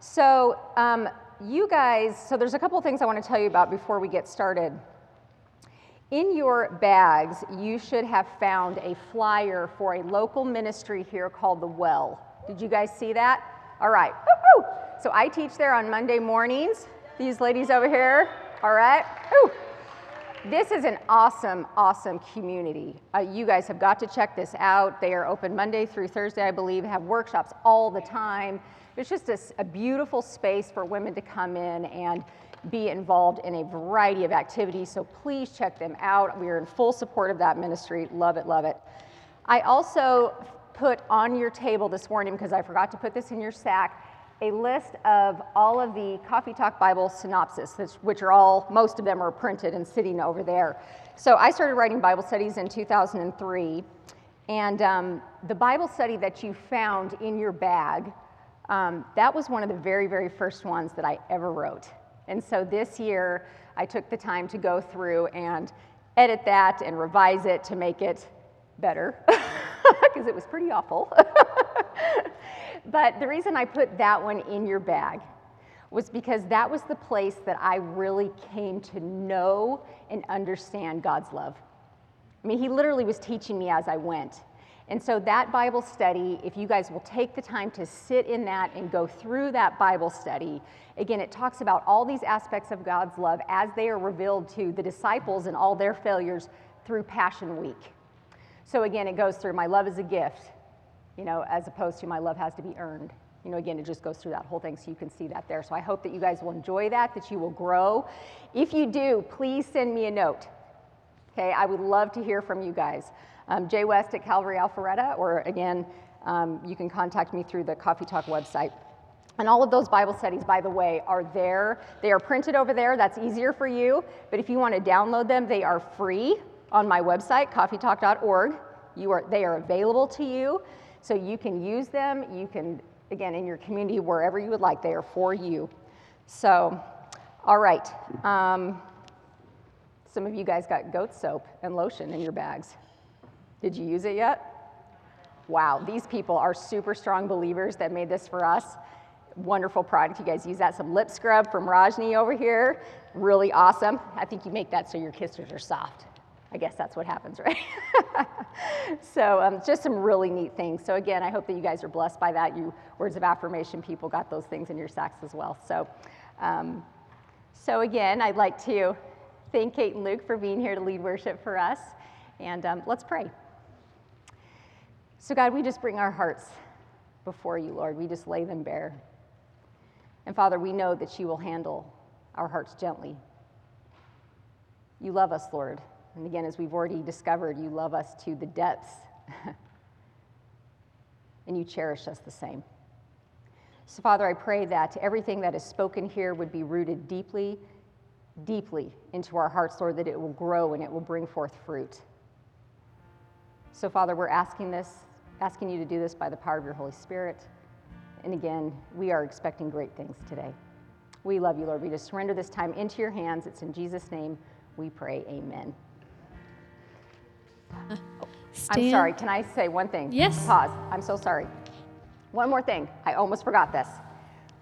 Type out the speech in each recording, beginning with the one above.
So, um, you guys, so there's a couple things I want to tell you about before we get started. In your bags, you should have found a flyer for a local ministry here called The Well. Did you guys see that? All right. Woo-hoo! So I teach there on Monday mornings. These ladies over here. All right. Woo! This is an awesome, awesome community. Uh, you guys have got to check this out. They are open Monday through Thursday, I believe, have workshops all the time. It's just a, a beautiful space for women to come in and be involved in a variety of activities. So please check them out. We are in full support of that ministry. Love it, love it. I also put on your table this morning, because I forgot to put this in your sack, a list of all of the Coffee Talk Bible synopsis, which are all, most of them are printed and sitting over there. So I started writing Bible studies in 2003, and um, the Bible study that you found in your bag, um, that was one of the very, very first ones that I ever wrote. And so this year, I took the time to go through and edit that and revise it to make it better, because it was pretty awful. But the reason I put that one in your bag was because that was the place that I really came to know and understand God's love. I mean, He literally was teaching me as I went. And so, that Bible study, if you guys will take the time to sit in that and go through that Bible study, again, it talks about all these aspects of God's love as they are revealed to the disciples and all their failures through Passion Week. So, again, it goes through my love is a gift, you know, as opposed to my love has to be earned. You know, again, it just goes through that whole thing so you can see that there. So I hope that you guys will enjoy that, that you will grow. If you do, please send me a note. Okay, I would love to hear from you guys. Um, Jay West at Calvary Alpharetta, or again, um, you can contact me through the Coffee Talk website. And all of those Bible studies, by the way, are there. They are printed over there. That's easier for you. But if you want to download them, they are free on my website, coffeetalk.org. You are, they are available to you. So you can use them. You can, again, in your community, wherever you would like, they are for you. So, all right. Um, some of you guys got goat soap and lotion in your bags. Did you use it yet? Wow, these people are super strong believers that made this for us. Wonderful product. You guys use that. Some lip scrub from Rajni over here. Really awesome. I think you make that so your kisses are soft. I guess that's what happens, right? so um, just some really neat things. So again, I hope that you guys are blessed by that. You words of affirmation people got those things in your sacks as well. So, um, so again, I'd like to thank Kate and Luke for being here to lead worship for us, and um, let's pray. So God, we just bring our hearts before you, Lord. We just lay them bare. And Father, we know that you will handle our hearts gently. You love us, Lord. And again, as we've already discovered, you love us to the depths, and you cherish us the same. So, Father, I pray that everything that is spoken here would be rooted deeply, deeply into our hearts, Lord, that it will grow and it will bring forth fruit. So, Father, we're asking this, asking you to do this by the power of your Holy Spirit. And again, we are expecting great things today. We love you, Lord. We just surrender this time into your hands. It's in Jesus' name we pray. Amen. I'm sorry, can I say one thing? Yes. Pause. I'm so sorry. One more thing. I almost forgot this.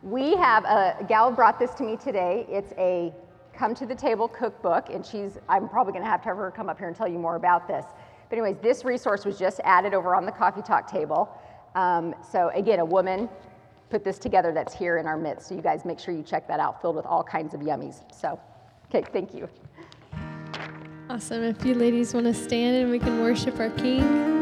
We have a, gal brought this to me today. It's a come to the table cookbook, and she's, I'm probably gonna have to have her come up here and tell you more about this. But, anyways, this resource was just added over on the coffee talk table. Um, so, again, a woman put this together that's here in our midst. So, you guys make sure you check that out, filled with all kinds of yummies. So, okay, thank you. Awesome. If you ladies want to stand and we can worship our King.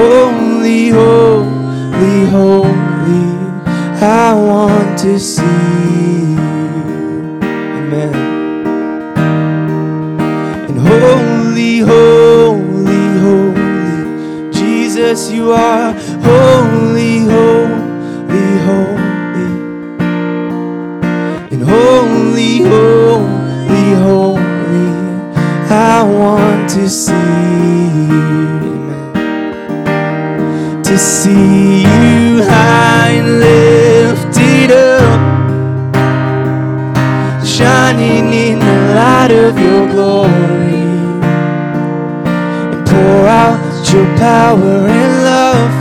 Holy, holy, holy. I want to see you. Amen. And holy, holy, holy, Jesus, you are holy, holy, holy. And holy, holy, holy, I want to see you. See you high and lifted up shining in the light of your glory. And pour out your power and love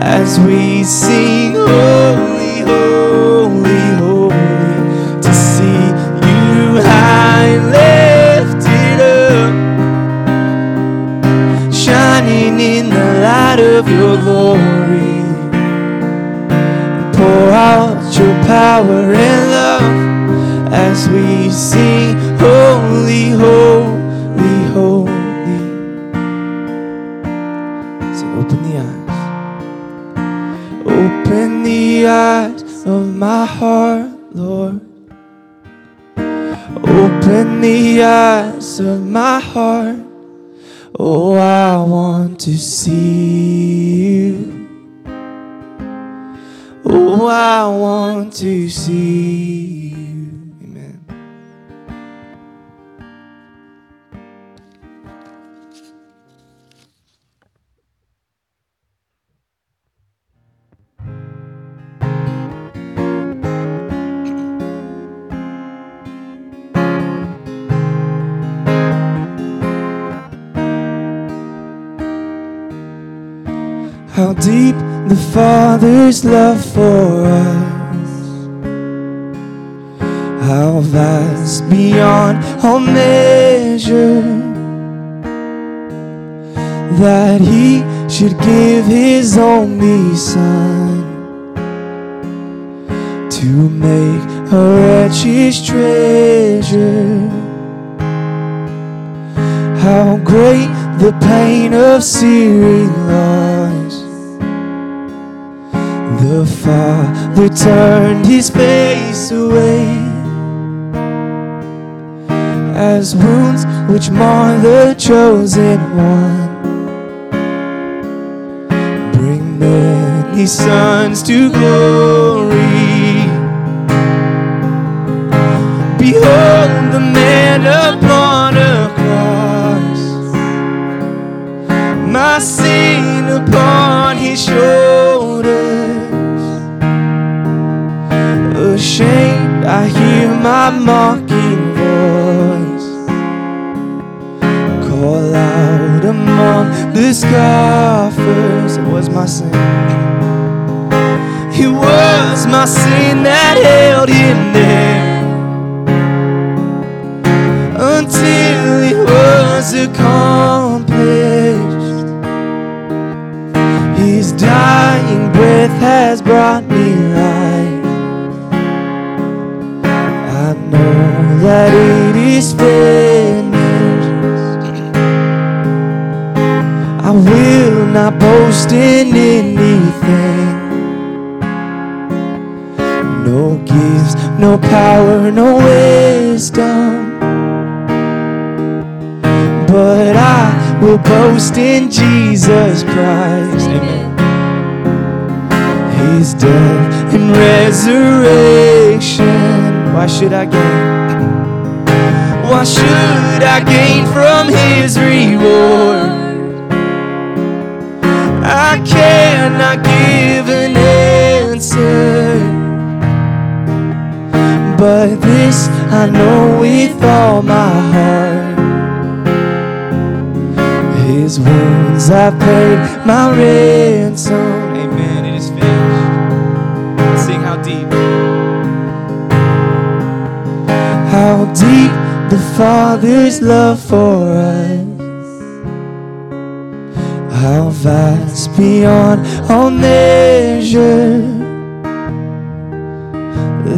as we sing, Holy, glory. Pour out your power and love as we sing, Holy, Holy, Holy. So open the eyes. Open the eyes of my heart, Lord. Open the eyes of my heart. Oh, I want to see you. Oh, I want to see you. The Father's love for us. How vast beyond all measure that He should give His only Son to make a wretch His treasure. How great the pain of searing loss. The Father turned his face away as wounds which mar the chosen one bring many sons to glory. Behold the man upon a cross, my sin upon his shoulders. I hear my mocking voice call out among the scoffers. It was my sin. It was my sin that held him there until it was accomplished. His dying breath has brought me life. That it is finished. I will not boast in anything. No gifts, no power, no wisdom. But I will boast in Jesus Christ. Amen. His death and resurrection. Why should I gain? Why should I gain from his reward? I cannot give an answer. But this I know with all my heart. His wounds have paid my ransom. Amen. It is finished. Sing how deep. How deep the Father's love for us. How vast beyond all measure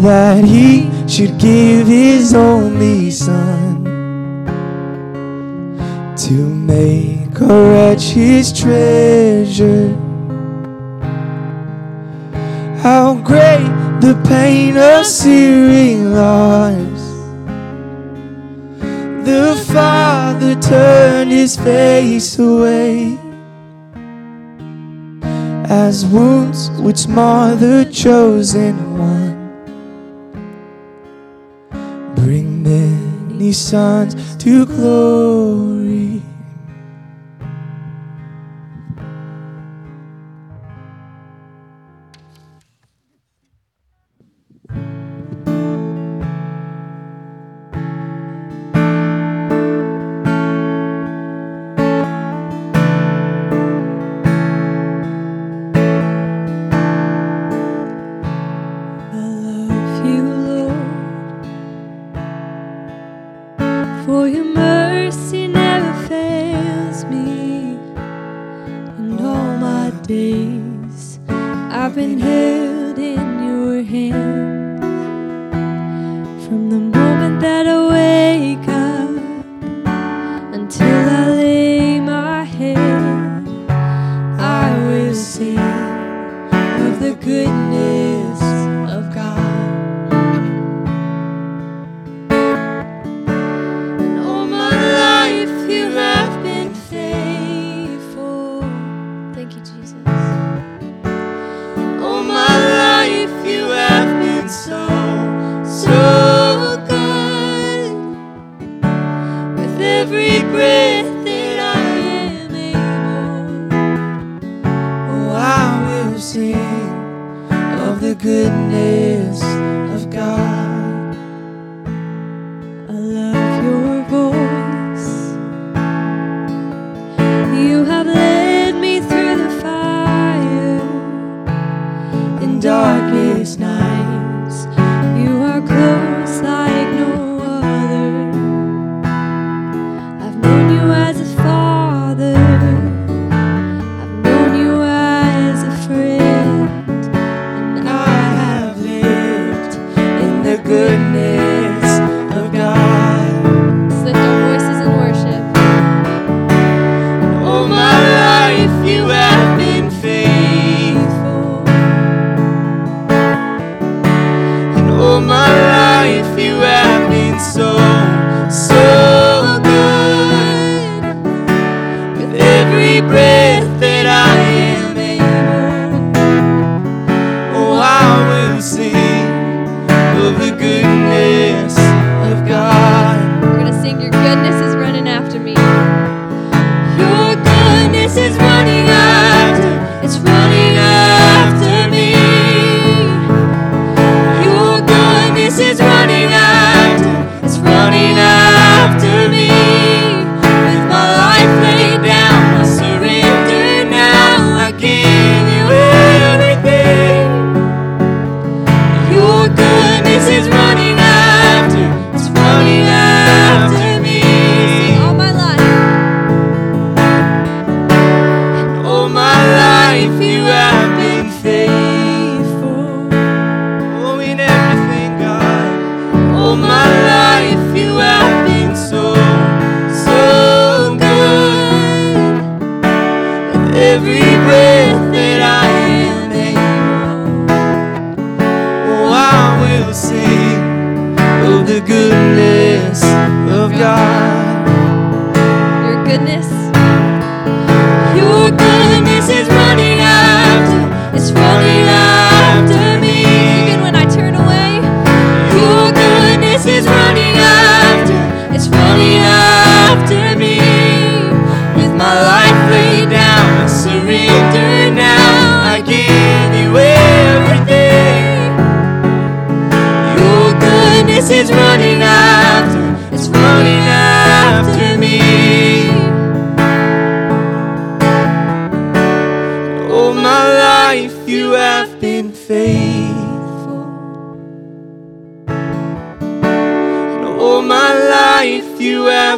that He should give His only Son to make a wretch His treasure. How great the pain of searing loss. The Father turned His face away as wounds which mar the chosen one bring many sons to glory.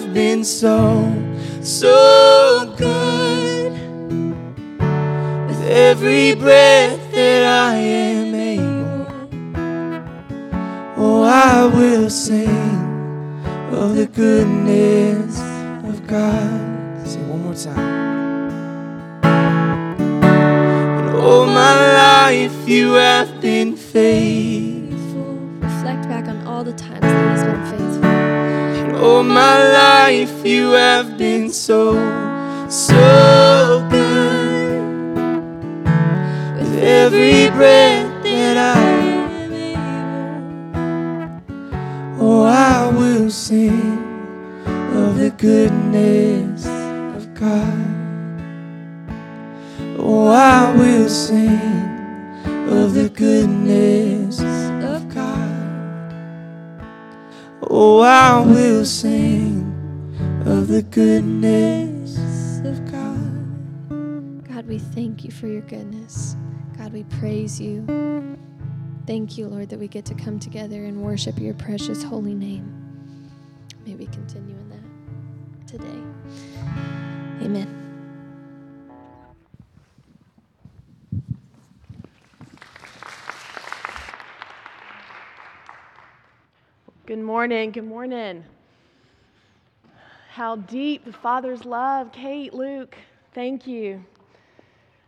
Have been so, so good. With every breath that I am able, oh, I will sing of the goodness of God. Say one more time. And all my life you have been faithful. Reflect back on all the times that He's been faithful. All my life you have been so, so good. With every breath that I oh, I will sing of the goodness of God. Oh, I will sing of the goodness Oh, I will sing of the goodness of God. God, we thank you for your goodness. God, we praise you. Thank you, Lord, that we get to come together and worship your precious holy name. May we continue in that today. Amen. Good morning. Good morning. How deep the Father's love. Kate, Luke, thank you.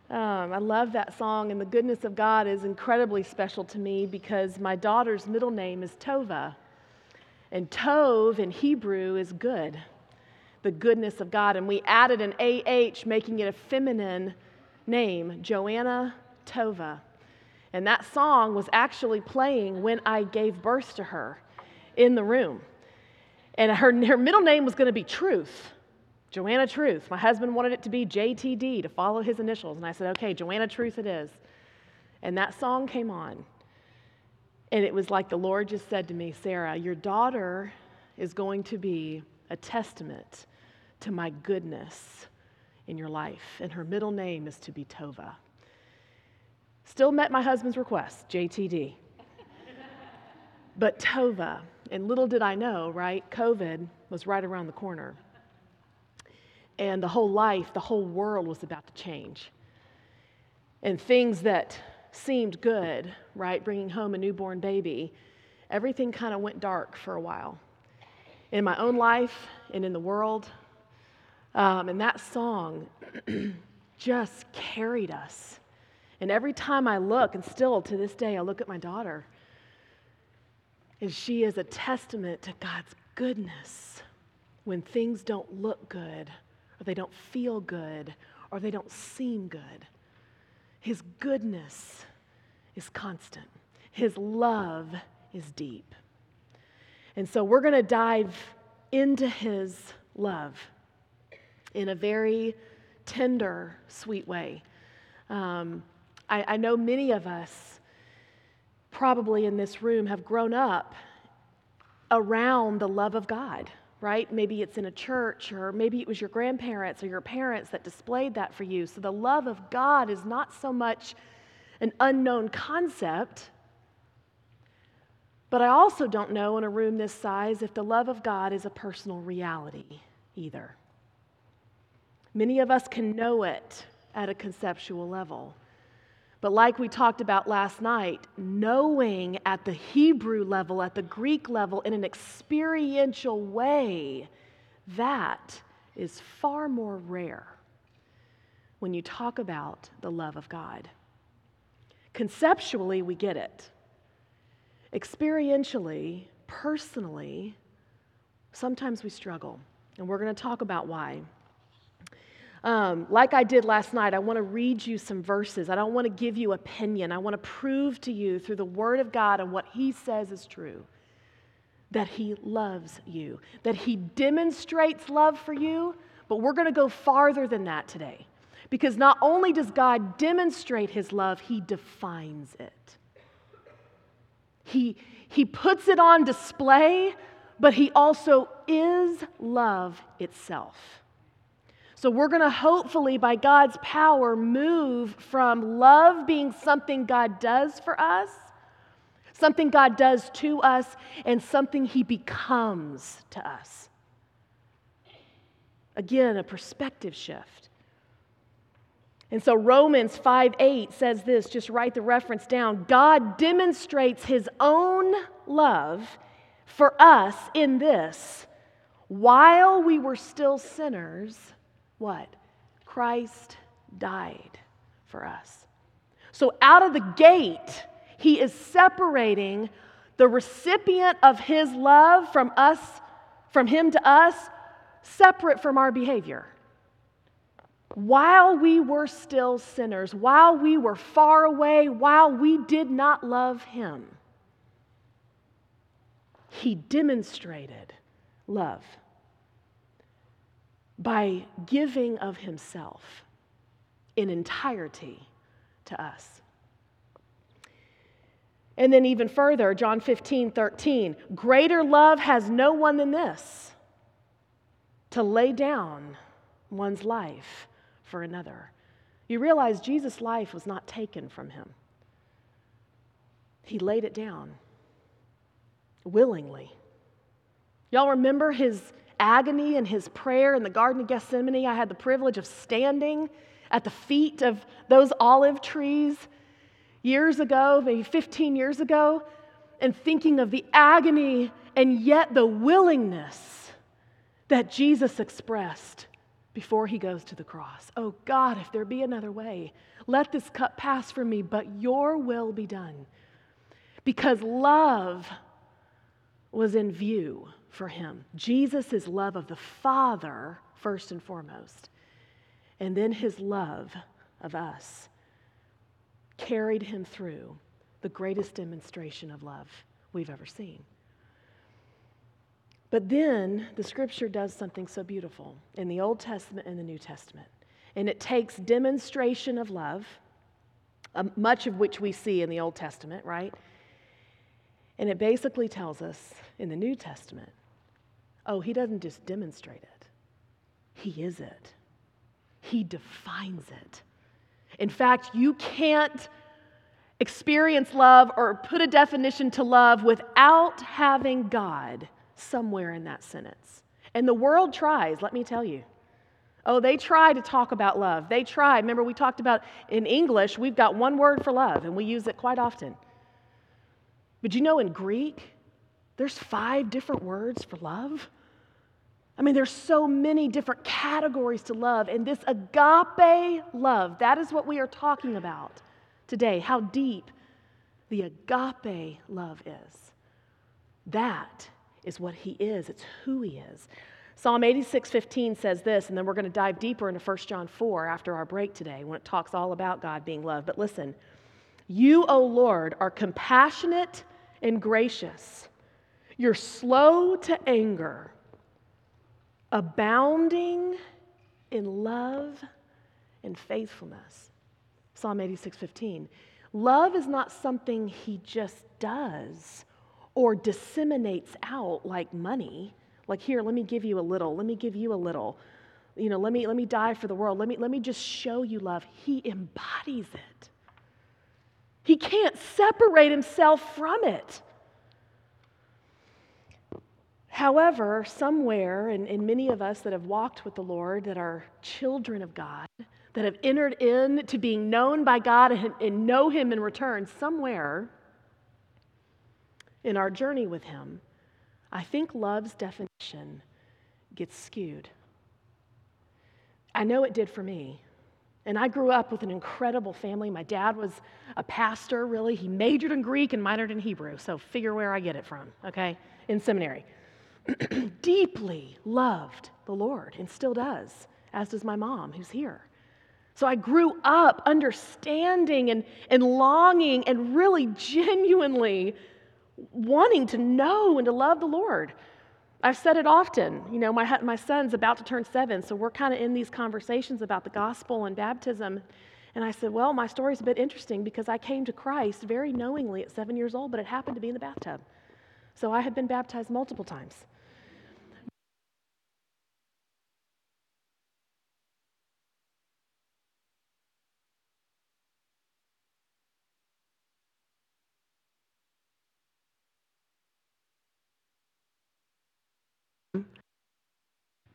Um, I love that song, and the goodness of God is incredibly special to me because my daughter's middle name is Tova. And Tov in Hebrew is good, the goodness of God. And we added an AH, making it a feminine name, Joanna Tova. And that song was actually playing when I gave birth to her in the room. And her, her middle name was going to be Truth, Joanna Truth. My husband wanted it to be JTD to follow his initials. And I said, okay, Joanna Truth it is. And that song came on. And it was like the Lord just said to me, Sarah, your daughter is going to be a testament to my goodness in your life. And her middle name is to be Tova. Still met my husband's request, JTD. but Tova, and little did I know, right? COVID was right around the corner. And the whole life, the whole world was about to change. And things that seemed good, right? Bringing home a newborn baby, everything kind of went dark for a while. In my own life and in the world. Um, and that song just carried us. And every time I look, and still to this day, I look at my daughter, and she is a testament to God's goodness when things don't look good, or they don't feel good, or they don't seem good. His goodness is constant, His love is deep. And so we're going to dive into His love in a very tender, sweet way. Um, I, I know many of us, probably in this room, have grown up around the love of God, right? Maybe it's in a church, or maybe it was your grandparents or your parents that displayed that for you. So the love of God is not so much an unknown concept. But I also don't know in a room this size if the love of God is a personal reality either. Many of us can know it at a conceptual level. But like we talked about last night, knowing at the Hebrew level, at the Greek level, in an experiential way, that is far more rare when you talk about the love of God. Conceptually, we get it. Experientially, personally, sometimes we struggle. And we're going to talk about why. Um, like I did last night, I want to read you some verses. I don't want to give you opinion. I want to prove to you through the Word of God and what He says is true that He loves you, that He demonstrates love for you, but we're going to go farther than that today. Because not only does God demonstrate His love, He defines it. He, he puts it on display, but He also is love itself. So we're going to hopefully, by God's power, move from love being something God does for us, something God does to us, and something He becomes to us. Again, a perspective shift. And so Romans 5 8 says this, just write the reference down. God demonstrates his own love for us in this. While we were still sinners, what? Christ died for us. So out of the gate, he is separating the recipient of his love from us, from him to us, separate from our behavior while we were still sinners, while we were far away, while we did not love Him, He demonstrated love by giving of Himself in entirety to us. And then, even further, John 15, 13, greater love has no one than this to lay down one's life for another. You realize Jesus' life was not taken from him, he laid it down willingly. Y'all remember his agony and his prayer in the Garden of Gethsemane? I had the privilege of standing at the feet of those olive trees years ago, maybe 15 years ago, and thinking of the agony and yet the willingness that Jesus expressed before he goes to the cross. Oh God, if there be another way, let this cup pass from me, but your will be done. Because love was in view for him. Jesus love of the Father, first and foremost, and then his love of us carried him through the greatest demonstration of love we've ever seen. But then the scripture does something so beautiful in the Old Testament and the New Testament. And it takes demonstration of love, um, much of which we see in the Old Testament, right? And it basically tells us in the New Testament oh, he doesn't just demonstrate it, he is it, he defines it. In fact, you can't experience love or put a definition to love without having God somewhere in that sentence. And the world tries, let me tell you. Oh, they try to talk about love. They try. Remember, we talked about in English, we've got one word for love, and we use it quite often. But you know, in Greek, there's five different words for love. I mean, there's so many different categories to love. And this agape love, that is what we are talking about today, how deep the agape love is. That is what he is, it's who he is. Psalm 86, 15 says this, and then we're going to dive deeper into 1 John 4 after our break today when it talks all about God being love. But listen, you, O Lord, are compassionate and gracious. You're slow to anger, abounding in love and faithfulness. Psalm 86, 15. Love is not something he just does or disseminates out like money. Like, here, let me give you a little, let me give you a little. You know, let me, let me die for the world. Let me, let me just show you love. He embodies it. He can't separate himself from it. However, somewhere, and, and many of us that have walked with the Lord, that are children of God, that have entered into being known by God and, and know Him in return, somewhere, in our journey with Him, I think love's definition gets skewed. I know it did for me. And I grew up with an incredible family. My dad was a pastor, really. He majored in Greek and minored in Hebrew, so figure where I get it from, okay, in seminary. Deeply loved the Lord and still does, as does my mom, who's here. So I grew up understanding and, and longing and really genuinely wanting to know and to love the Lord. I've said it often. You know, my, my son's about to turn seven, so we're kind of in these conversations about the gospel and baptism. And I said, Well, my story's a bit interesting because I came to Christ very knowingly at seven years old, but it happened to be in the bathtub. So I have been baptized multiple times.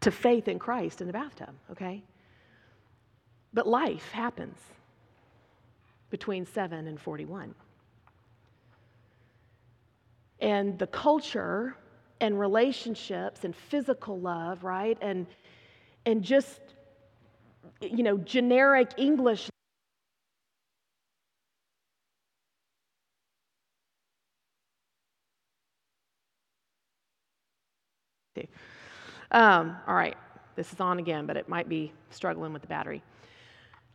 To faith in Christ in the bathtub, okay? But life happens between 7 and 41. And the culture and relationships and physical love, right? And and just you know, generic English Um, all right, this is on again, but it might be struggling with the battery.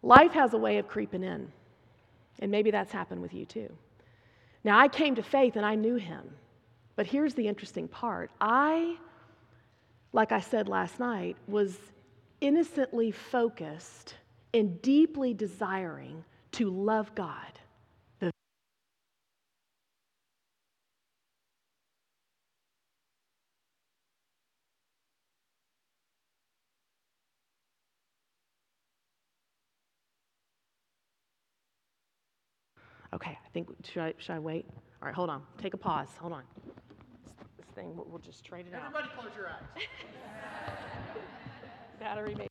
Life has a way of creeping in, and maybe that's happened with you too. Now, I came to faith and I knew him, but here's the interesting part. I, like I said last night, was innocently focused and deeply desiring to love God. The Okay, I think, should I, should I wait? All right, hold on. Take a pause. Hold on. This, this thing, we'll, we'll just trade it out. Everybody close your eyes. Battery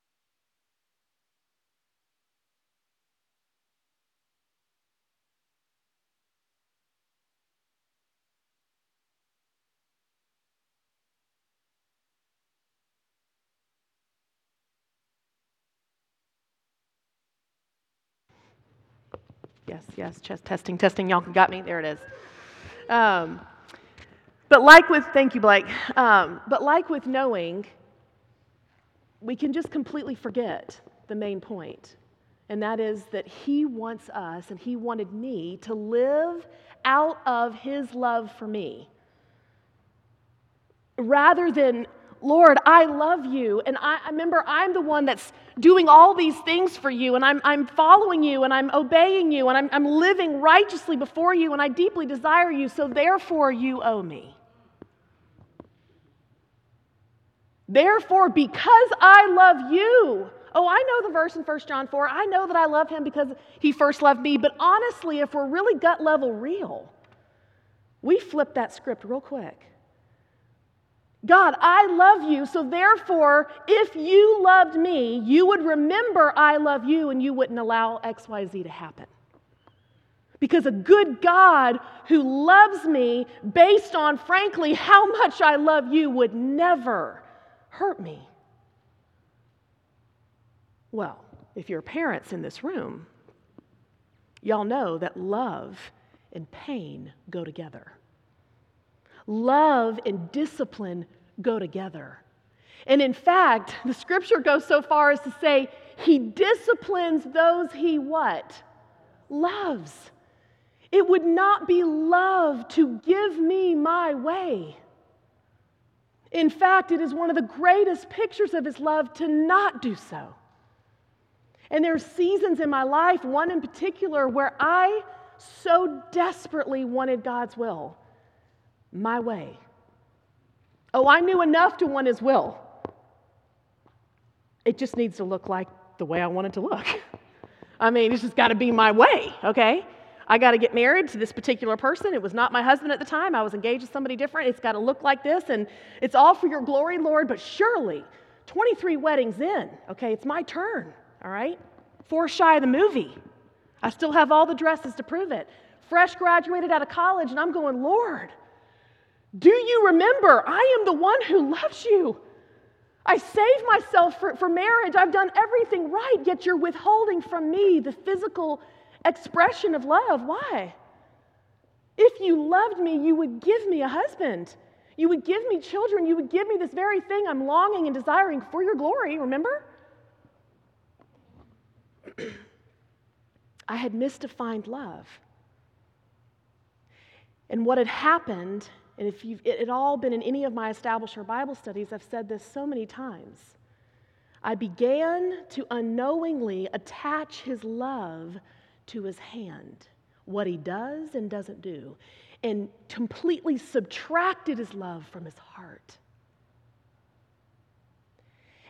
Yes, yes, chest testing, testing. Y'all got me. There it is. Um, but like with, thank you, Blake. Um, but like with knowing, we can just completely forget the main. And that is that he wants us and he wanted me to live out of his love for me. Rather than, Lord, I love you. And I, remember I'm the one that's doing all these things for you, and I'm, I'm following you, and I'm obeying you, and I'm, I'm living righteously before you, and I deeply desire you, so therefore you owe me. Therefore, because I love you, oh, I know the verse in 1 John 4. I know that I love him because he first loved me. But honestly, if we're really gut level real, we flip that script real quick. God, I love you, so therefore, if you loved me, you would remember I love you and you wouldn't allow XYZ to happen. Because a good God who loves me based on, frankly, how much I love you would never hurt me. Well, if you're parents in this room, y'all know that love and pain go together. Love and discipline go together. And in fact, the scripture goes so far as to say, he disciplines those he what? Loves. It would not be love to give me my way. In fact, it is one of the greatest pictures of his love to not do so. And there are seasons in my life, one in particular, where I so desperately wanted God's will, my way. Oh, I knew enough to want his will. It just needs to look like the way I want it to look. I mean, it's just got to be my way, okay? I got to get married to this particular person. It was not my husband at the time. I was engaged to somebody different. It's got to look like this, and it's all for your glory, Lord. But surely, 23 weddings in, okay, it's my turn, all right? Four shy of the movie. I still have all the dresses to prove it. Fresh graduated out of college, and I'm going, Lord, do you remember? I am the one who loves you. I saved myself for, for marriage. I've done everything right, yet you're withholding from me the physical expression of love. Why? If you loved me, you would give me a husband. You would give me children. You would give me this very thing I'm longing and desiring for your glory, remember? I had misdefined love. And what had happened, and if you've it had all been in any of my establisher Bible studies, I've said this so many times. I began to unknowingly attach his love to his hand, what he does and doesn't do, and completely subtracted his love from his heart.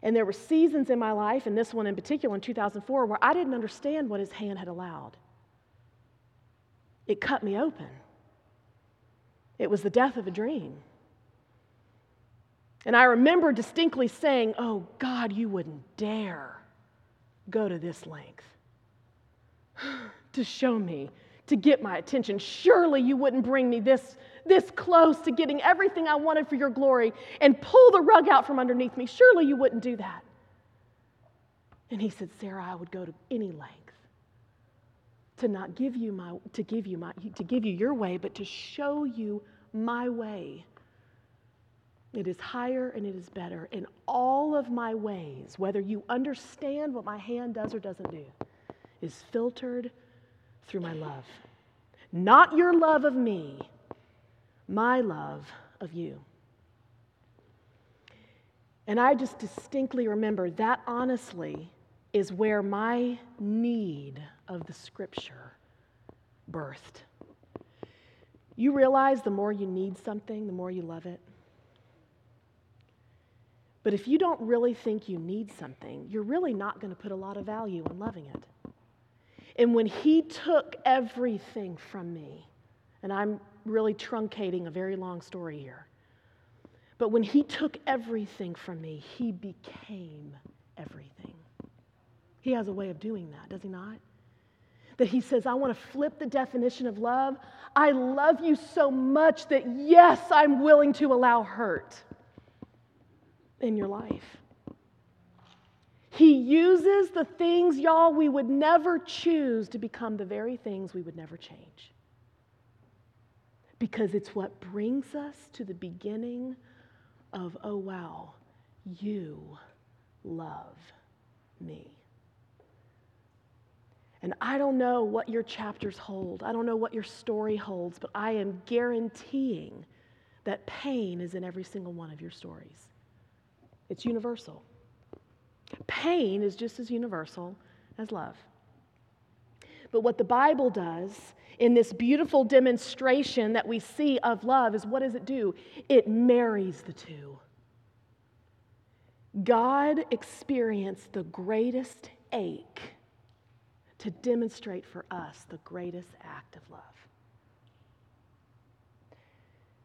And there were seasons in my life, and this one in particular in 2004, where I didn't understand what his hand had allowed. It cut me open. It was the death of a dream. And I remember distinctly saying, Oh, God, you wouldn't dare go to this length to show me, to get my attention. Surely you wouldn't bring me this, this close to getting everything I wanted for your glory and pull the rug out from underneath me. Surely you wouldn't do that. And he said, Sarah, I would go to any length to not give you my to give you my to give you your way, but to show you my way. It is higher and it is better in all of my ways, whether you understand what my hand does or doesn't do, is filtered through my love. Not your love of me, my love of you. And I just distinctly remember that honestly is where my need of the scripture birthed. You realize the more you need something, the more you love it. But if you don't really think you need something, you're really not going to put a lot of value on loving it. And when he took everything from me, and I'm really truncating a very long story here, but when he took everything from me, he became everything. He has a way of doing that, does he not? That he says, I want to flip the definition of love. I love you so much that, yes, I'm willing to allow hurt in your life. He uses the things, y'all, we would never choose to become the very things we would never change. Because it's what brings us to the beginning of, oh, wow, you love me. And I don't know what your chapters hold. I don't know what your story holds, but I am guaranteeing that pain is in every single one of your stories. It's universal. Pain is just as universal as love. But what the Bible does in this beautiful demonstration that we see of love is what does it do? It marries the two. God experienced the greatest ache to demonstrate for us the greatest act of love.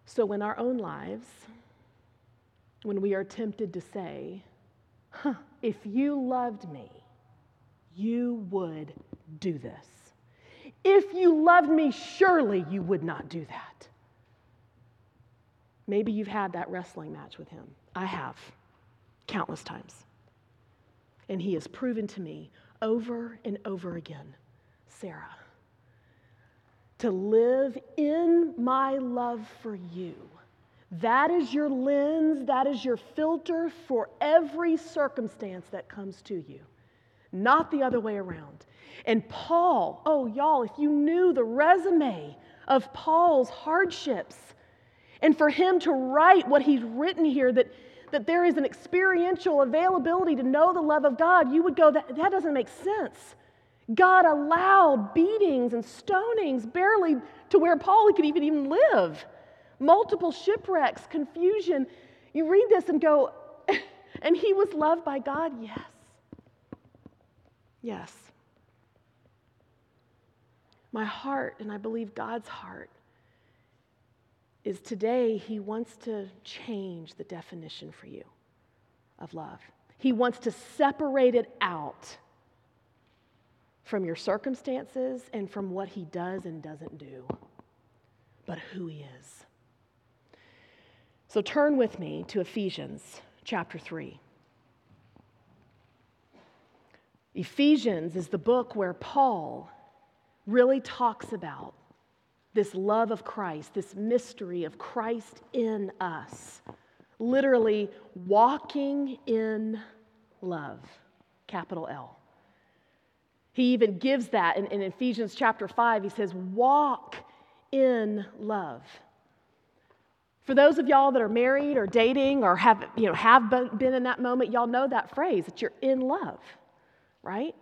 So, in our own lives, when we are tempted to say, huh, if you loved me, you would do this. If you loved me, surely you would not do that. Maybe you've had that wrestling match with him. I have, countless times. And he has proven to me over and over again Sarah, to live in my love for you. That is your lens, that is your filter for every circumstance that comes to you, not the other way around. And Paul, oh, y'all, if you knew the resume of Paul's hardships, and for him to write what he's written here, that that there is an experiential availability to know the love of God, you would go, that, that doesn't make sense. God allowed beatings and stonings barely to where Paul could even, even live. Multiple shipwrecks, confusion. You read this and go, and he was loved by God? Yes. Yes. My heart, and I believe God's heart, is today he wants to change the definition for you of love. He wants to separate it out from your circumstances and from what he does and doesn't do, but who he is. So turn with me to Ephesians chapter 3. Ephesians is the book where Paul really talks about this love of Christ, this mystery of Christ in us. Literally, walking in love, capital L. He even gives that in, in, Ephesians chapter 5. He says, Walk in love. For those of y'all that are married or dating or have, you know, have been in that moment, y'all know that phrase that you're in love, right?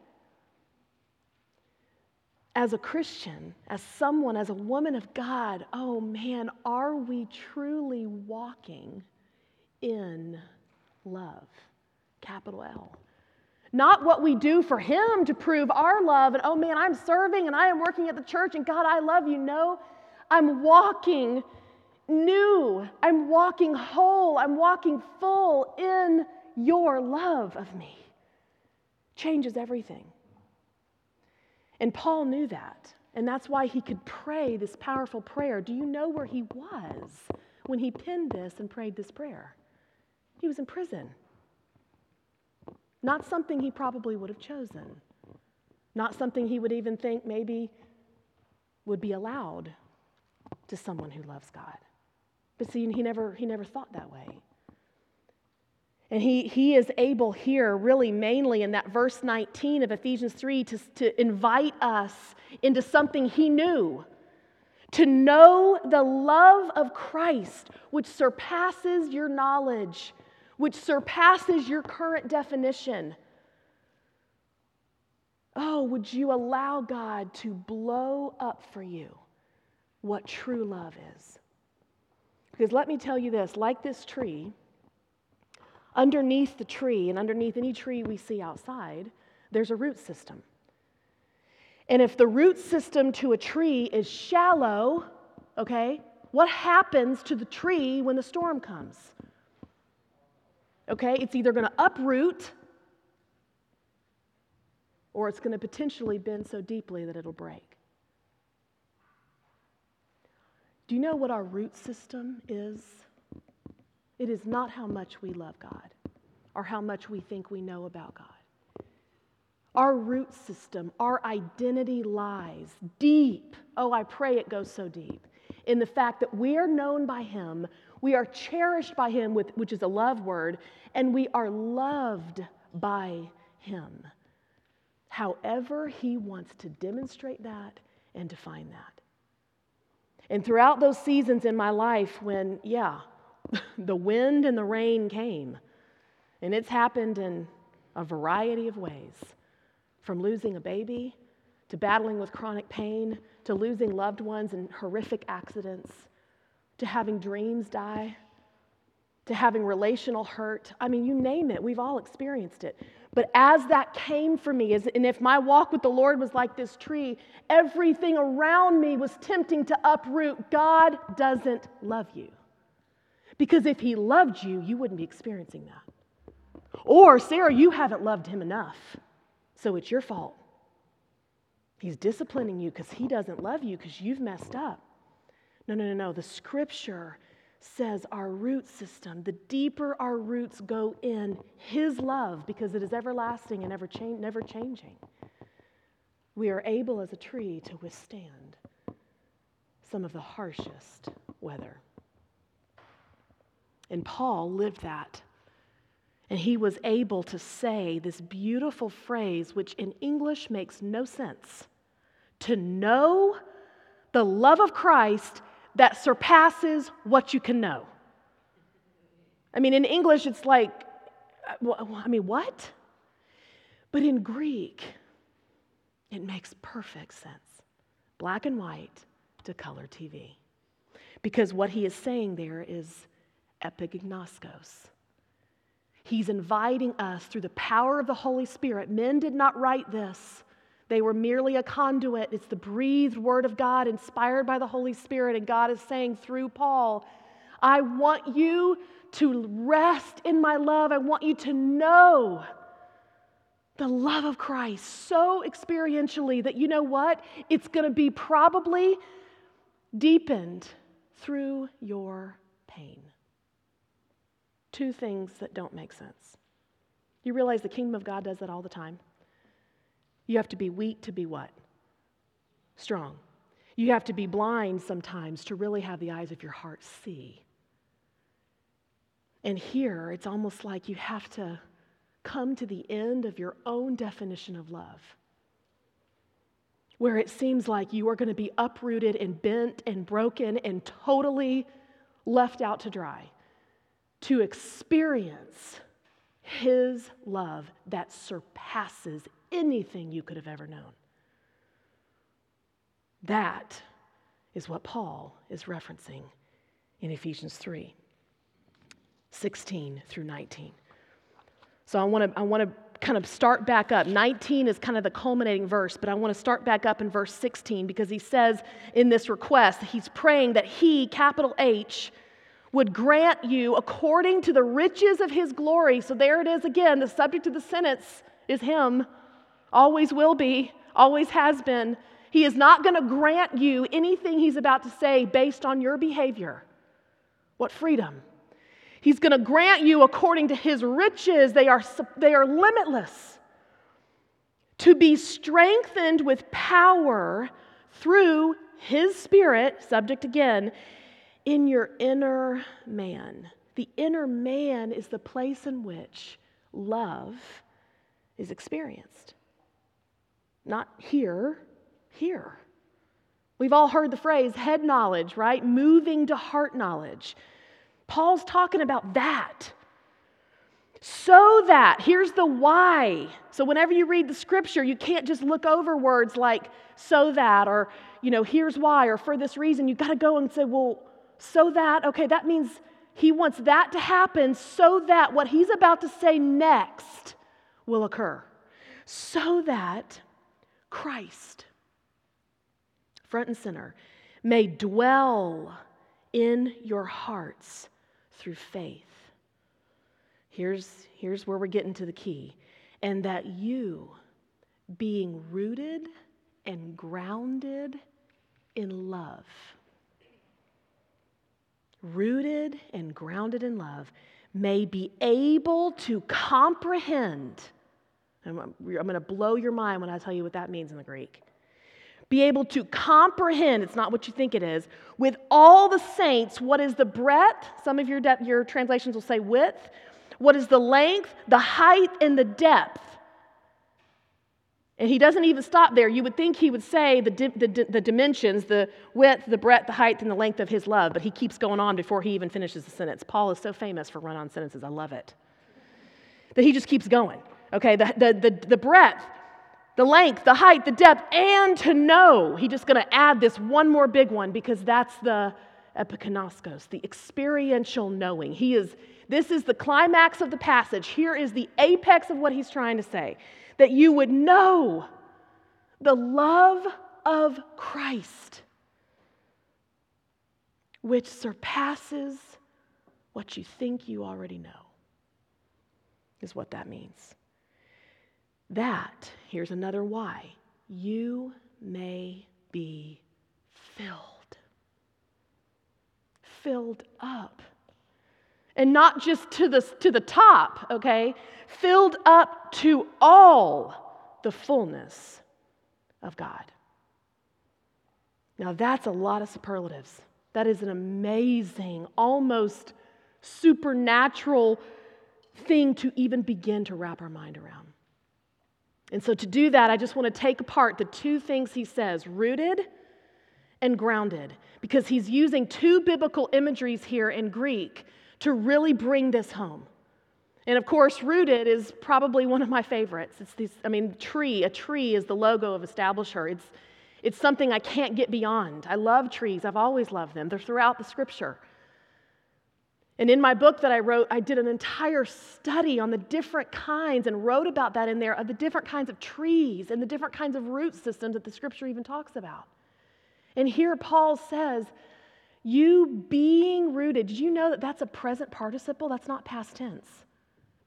As a Christian, as someone, as a woman of God, oh man, are we truly walking in love? Capital L. Not what we do for Him to prove our love, and oh man, I'm serving and I am working at the church and God, I love you. No, I'm walking new. I'm walking whole. I'm walking full in your love of me. Changes everything. And Paul knew that. And that's why he could pray this powerful prayer. Do you know where he was when he penned this and prayed this prayer? He was in prison. Not something he probably would have chosen. Not something he would even think maybe would be allowed to someone who loves God. But see, he never, he never thought that way. And he, he is able here, really mainly in that verse 19 of Ephesians 3, to, to invite us into something he knew. To know the love of Christ, which surpasses your knowledge, which surpasses your current definition. Oh, would you allow God to blow up for you what true love is? Because let me tell you this like this tree, underneath the tree and underneath any tree we see outside, there's a root system. And if the root system to a tree is shallow, okay, what happens to the tree when the storm comes? Okay, it's either going to uproot or it's going to potentially bend so deeply that it'll break. Do you know what our root system is? It is not how much we love God or how much we think we know about God. Our root system, our identity lies deep. Oh, I pray it goes so deep in the fact that we are known by Him, we are cherished by Him, with, which is a love word, and we are loved by Him. However, He wants to demonstrate that and define that. And throughout those seasons in my life when, yeah, the wind and the rain came, and it's happened in a variety of ways from losing a baby to battling with chronic pain to losing loved ones in horrific accidents to having dreams die to having relational hurt. I mean, you name it, we've all experienced it. But as that came for me, as, and if my walk with the Lord was like this tree, everything around me was tempting to uproot. God doesn't love you. Because if He loved you, you wouldn't be experiencing that. Or, Sarah, you haven't loved Him enough, so it's your fault. He's disciplining you because He doesn't love you because you've messed up. No, no, no, no. The scripture says our root system, the deeper our roots go in His love, because it is everlasting and ever change, never changing, we are able as a tree to withstand some of the harshest weather. And Paul lived that. And he was able to say this beautiful phrase, which in English makes no sense to know the love of Christ that surpasses what you can know. I mean, in English, it's like, uh, I mean, what? But in Greek, it makes perfect sense black and white to color TV. Because what he is saying there is epignoskos. He's inviting us through the power of the Holy Spirit. Men did not write this. They were merely a conduit. It's the breathed word of God inspired by the Holy Spirit. And God is saying through Paul, I want you to rest in my love. I want you to know the love of Christ so experientially that you know what? It's going to be probably deepened through your pain. Two things that don't make sense. You realize the kingdom of God does that all the time. You have to be weak to be what? Strong. You have to be blind sometimes to really have the eyes of your heart see. And here, it's almost like you have to come to the end of your own definition of love, where it seems like you are going to be uprooted and bent and broken and totally left out to dry to experience His love that surpasses anything you could have ever known. That is what Paul is referencing in Ephesians 3 16 through 19. So I want to I want to kind of start back up. 19 is kind of the culminating verse, but I want to start back up in verse 16 because he says in this request, he's praying that he, capital H, would grant you according to the riches of his glory. So there it is again. The subject of the sentence is him, always will be, always has been. He is not going to grant you anything he's about to say based on your behavior. What freedom! He's going to grant you according to his riches. They are, they are limitless. To be strengthened with power through his spirit, subject again, in your inner man. The inner man is the place in which love is experienced. Not here, here. We've all heard the phrase head knowledge, right? Moving to heart knowledge. Paul's talking about that. So that, here's the why. So, whenever you read the scripture, you can't just look over words like so that, or, you know, here's why, or for this reason. You've got to go and say, well, so that, okay, that means he wants that to happen so that what he's about to say next will occur. So that Christ, front and center, may dwell in your hearts through faith. Here's, here's where we're getting to the key. And that you, being rooted and grounded in love, rooted and grounded in love, may be able to comprehend. I'm, I'm going to blow your mind when I tell you what that means in the Greek be able to comprehend, it's not what you think it is, with all the saints, what is the breadth? Some of your, de- your translations will say width. What is the length, the height, and the depth? And he doesn't even stop there. You would think he would say the, di- the, the dimensions, the width, the breadth, the height, and the length of his love, but he keeps going on before he even finishes the sentence. Paul is so famous for run on sentences. I love it. That he just keeps going. Okay, the, the, the, the breadth, the length, the height, the depth, and to know. He's just going to add this one more big one because that's the epignoskos, the experiential knowing. He is, this is the climax of the passage. Here is the apex of what he's trying to say that you would know the love of Christ, which surpasses what you think you already know, is what that means. That, here's another why, you may be filled. Filled up. And not just to the, to the top, okay? Filled up to all the fullness of God. Now, that's a lot of superlatives. That is an amazing, almost supernatural thing to even begin to wrap our mind around. And so, to do that, I just want to take apart the two things he says rooted and grounded, because he's using two biblical imageries here in Greek to really bring this home. And of course, rooted is probably one of my favorites. It's these, I mean, tree, a tree is the logo of Establisher. It's, it's something I can't get beyond. I love trees, I've always loved them, they're throughout the scripture. And in my book that I wrote, I did an entire study on the different kinds and wrote about that in there of the different kinds of trees and the different kinds of root systems that the scripture even talks about. And here Paul says, You being rooted, did you know that that's a present participle? That's not past tense.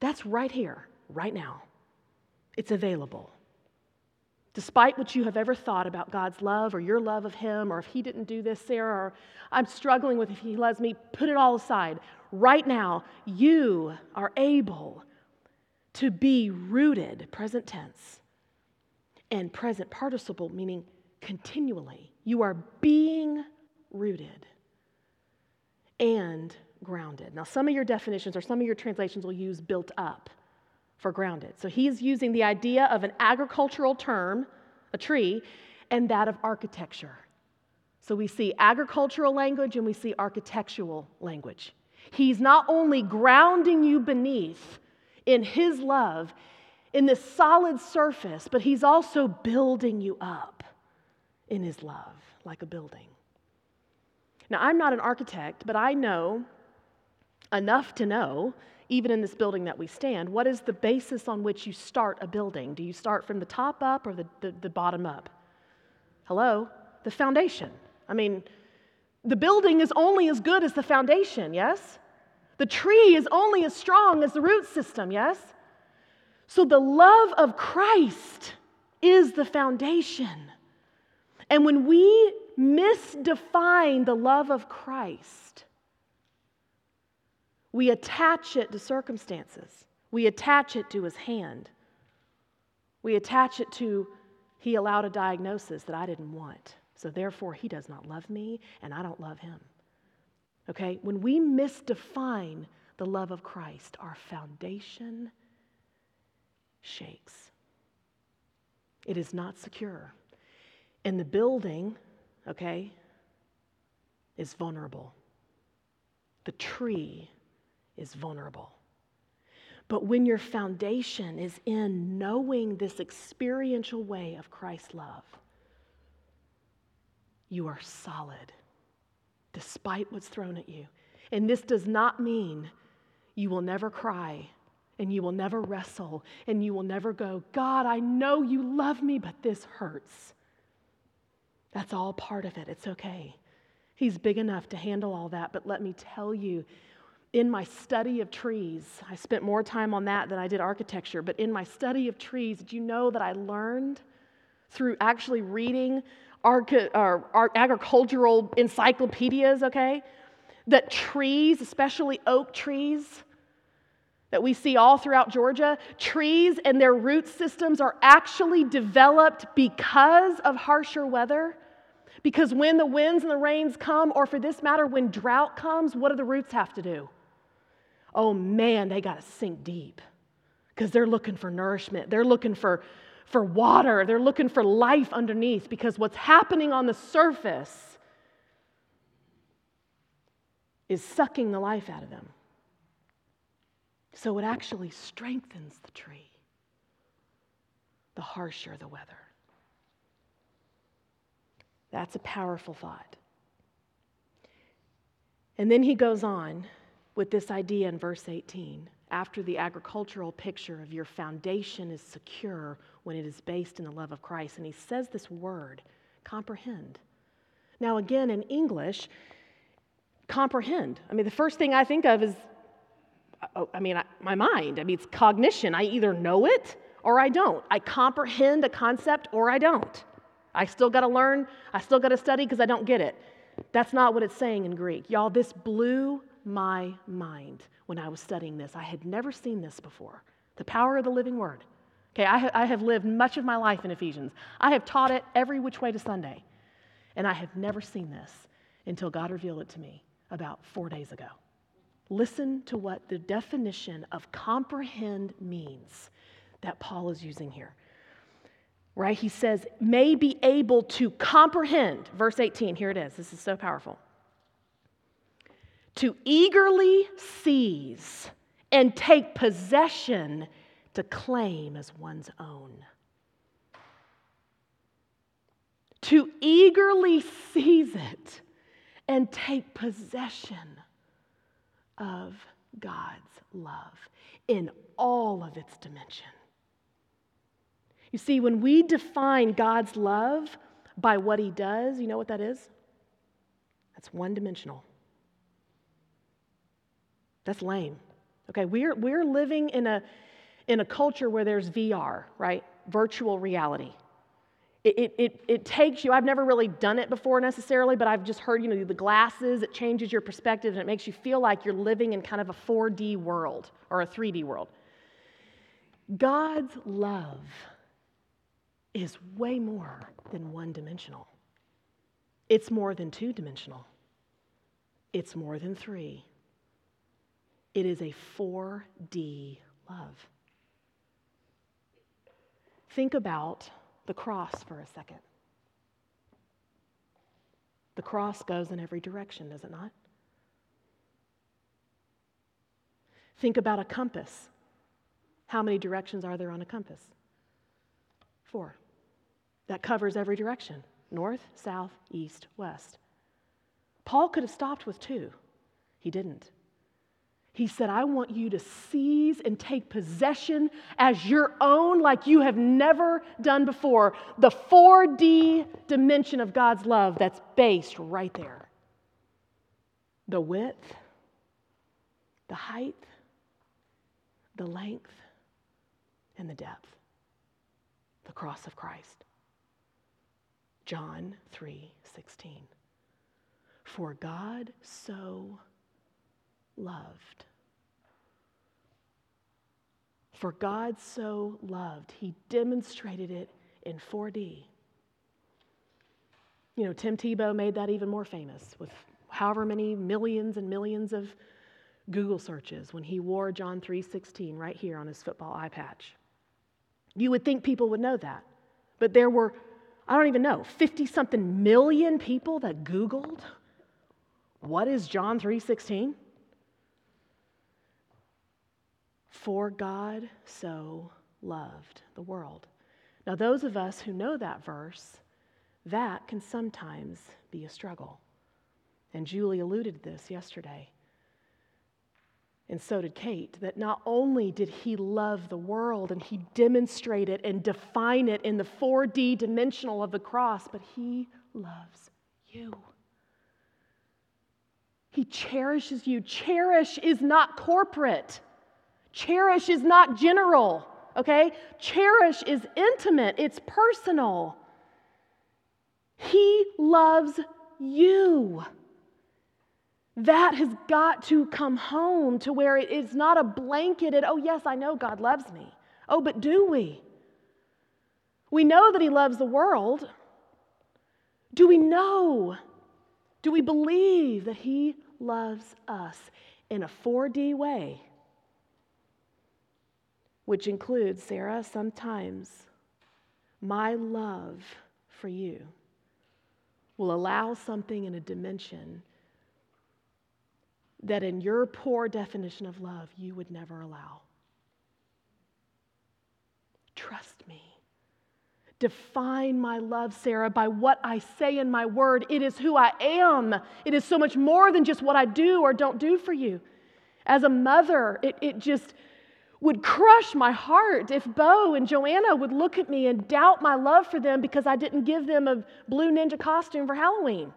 That's right here, right now. It's available. Despite what you have ever thought about God's love or your love of Him, or if He didn't do this, Sarah, or I'm struggling with if He loves me, put it all aside right now, you are able to be rooted, present tense, and present participle, meaning continually. You are being rooted and grounded. Now, some of your definitions or some of your translations will use built up for grounded. So he's using the idea of an agricultural term, a tree, and that of architecture. So we see agricultural language and we see architectural language. He's not only grounding you beneath in His love, in this solid surface, but He's also building you up in His love, like a building. Now, I'm not an architect, but I know enough to know, even in this building that we stand, what is the basis on which you start a building? Do you start from the top up or the, the, the bottom up? Hello? The foundation. I mean, the building is only as good as the foundation, yes? The tree is only as strong as the root system, yes? So the love of Christ is the foundation. And when we misdefine the love of Christ, we attach it to circumstances. We attach it to his hand. We attach it to he allowed a diagnosis that I didn't want. So therefore, he does not love me and I don't love him. Okay? When we misdefine the love of Christ, our foundation shakes. It is not secure. And the building, okay, is vulnerable. The tree is vulnerable. But when your foundation is in knowing this experiential way of Christ's love, you are solid despite what's thrown at you. And this does not mean you will never cry and you will never wrestle and you will never go, God, I know you love me, but this hurts. That's all part of it. It's okay. He's big enough to handle all that. But let me tell you, in my study of trees, I spent more time on that than I did architecture, but in my study of trees, did you know that I learned through actually reading arch- agricultural encyclopedias, okay, that trees, especially oak trees, that we see all throughout Georgia, trees and their root systems are actually developed because of harsher weather. Because when the winds and the rains come, or for this matter, when drought comes, what do the roots have to do? Oh man, they got to sink deep because they're looking for nourishment. They're looking for, for water. They're looking for life underneath because what's happening on the surface is sucking the life out of them. So it actually strengthens the tree the harsher the weather. That's a powerful thought. And then he goes on with this idea in verse 18. After the agricultural picture of your foundation is secure when it is based in the love of Christ. And he says this word, comprehend. Now, again, in English, comprehend. I mean, the first thing I think of is uh, Oh, I mean, my mind. I mean, it's cognition. I either know it or I don't. I comprehend a concept or I don't. I still got to learn. I still got to study because I don't get it. That's not what it's saying in Greek. Y'all, this blew my mind when I was studying this. I had never seen this before. The power of the living word. Okay, I, ha- I have lived much of my life in Ephesians. I have taught it every which way to Sunday. And I have never seen this until God revealed it to me about four days ago. Listen to what the definition of comprehend means that Paul is using here. Right? He says, may be able to comprehend. Verse 18, here it is. This is so powerful. To eagerly seize and take possession to claim as one's own. To eagerly seize it and take possession of God's love in all of its dimension. You see, when we define God's love by what he does, you know what that is? That's one dimensional. That's lame. Okay, we're, we're living in a, in a culture where there's VR, right? Virtual reality. It, it, it, takes you, I've never really done it before necessarily, but I've just heard, you know, the glasses, it changes your perspective and it makes you feel like you're living in kind of a 4D world or a 3D world. God's love is way more than one dimensional, it's more than two dimensional, it's more than three. It is a 4D love. Think about the cross for a second. The cross goes in every direction, does it not? Think about a compass. How many directions are there on a compass? Four. That covers every direction north, south, east, west. Paul could have stopped with two. He didn't. He said, I want you to seize and take possession as your own, like you have never done before. The 4D dimension of God's love that's based right there the width, the height, the length, and the depth. The cross of Christ. John 3:16. For God so loved. For God so loved, he demonstrated it in 4D. You know, Tim Tebow made that even more famous with however many millions and millions of Google searches when he wore John 3:16 right here on his football eye patch. You would think people would know that. But there were I don't even know, 50 something million people that googled what is John 3:16? For God so loved the world. Now, those of us who know that verse, that can sometimes be a struggle. And Julie alluded to this yesterday. And so did Kate, that not only did he love the world and he demonstrate it and define it in the 4D dimensional of the cross, but he loves you. He cherishes you. Cherish is not corporate. Cherish is not general, okay? Cherish is intimate, it's personal. He loves you. That has got to come home to where it's not a blanketed, oh, yes, I know God loves me. Oh, but do we? We know that He loves the world. Do we know? Do we believe that He loves us in a 4D way? which includes, Sarah, sometimes my love for you will allow something in a dimension that in your poor definition of love you would never allow. Trust me. Define my love, Sarah, by what I say in my word. It is who I am. It is so much more than just what I do or don't do for you. As a mother, it, it just would crush my heart if Bo and Joanna would look at me and doubt my love for them because I didn't give them a blue ninja costume for Halloween,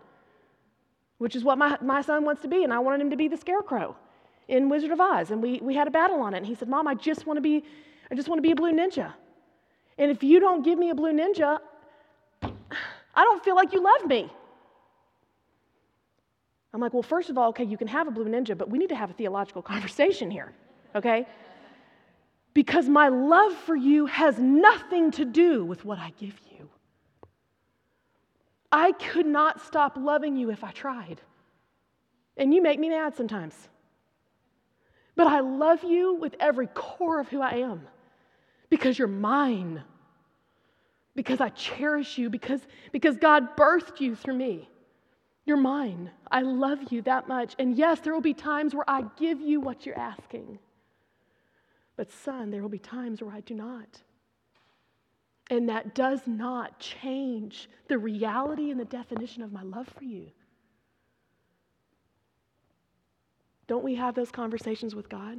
which is what my, my son wants to be. And I wanted him to be the scarecrow in Wizard of Oz. And we, we had a battle on it. And he said, Mom, I just want to be, I just want to be a blue ninja. And if you don't give me a blue ninja, I don't feel like you love me. I'm like, well, first of all, okay, you can have a blue ninja, but we need to have a theological conversation here, okay? because my love for you has nothing to do with what I give you. I could not stop loving you if I tried. And you make me mad sometimes. But I love you with every core of who I am because you're mine. Because I cherish you, because, because God birthed you through me. You're mine. I love you that much. And yes, there will be times where I give you what you're asking. But, son, there will be times where I do not. And that does not change the reality and the definition of my love for you. Don't we have those conversations with God?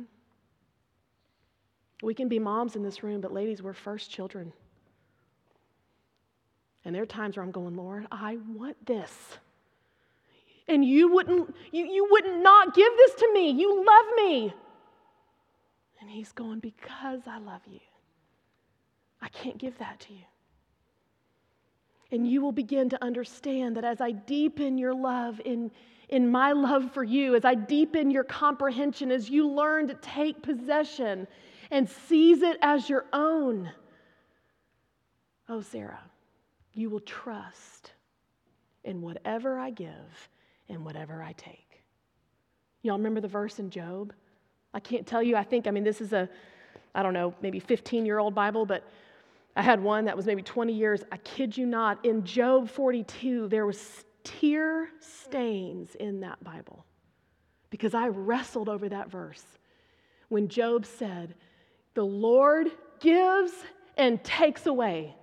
We can be moms in this room, but ladies, we're first children. And there are times where I'm going, Lord, I want this. And you wouldn't, you, you wouldn't not give this to me. You love me. And he's going, Because I love you, I can't give that to you. And you will begin to understand that as I deepen your love in, in my love for you, as I deepen your comprehension, as you learn to take possession and seize it as your own, oh, Sarah, you will trust in whatever I give and whatever I take. Y'all remember the verse in Job? I can't tell you, I think, I mean, this is a, I don't know, maybe 15 year old Bible, but I had one that was maybe 20 years. I kid you not, in Job 42, there was tear stains in that Bible because I wrestled over that verse when Job said, The Lord gives and takes away,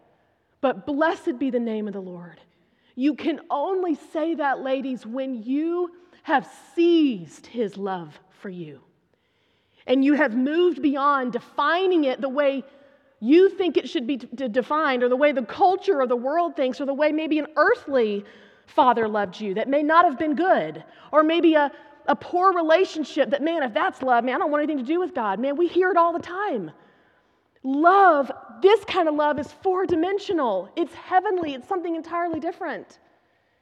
but blessed be the name of the Lord. You can only say that, ladies, when you have seized his love for you. and you have moved beyond defining it the way you think it should be d- defined, or the way the culture or the world thinks, or the way maybe an earthly father loved you that may not have been good, or maybe a, a poor relationship that, man, if that's love, man, I don't want anything to do with God. Man, we hear it all the time. Love, this kind of love is four dimensional, it's heavenly, it's something entirely different.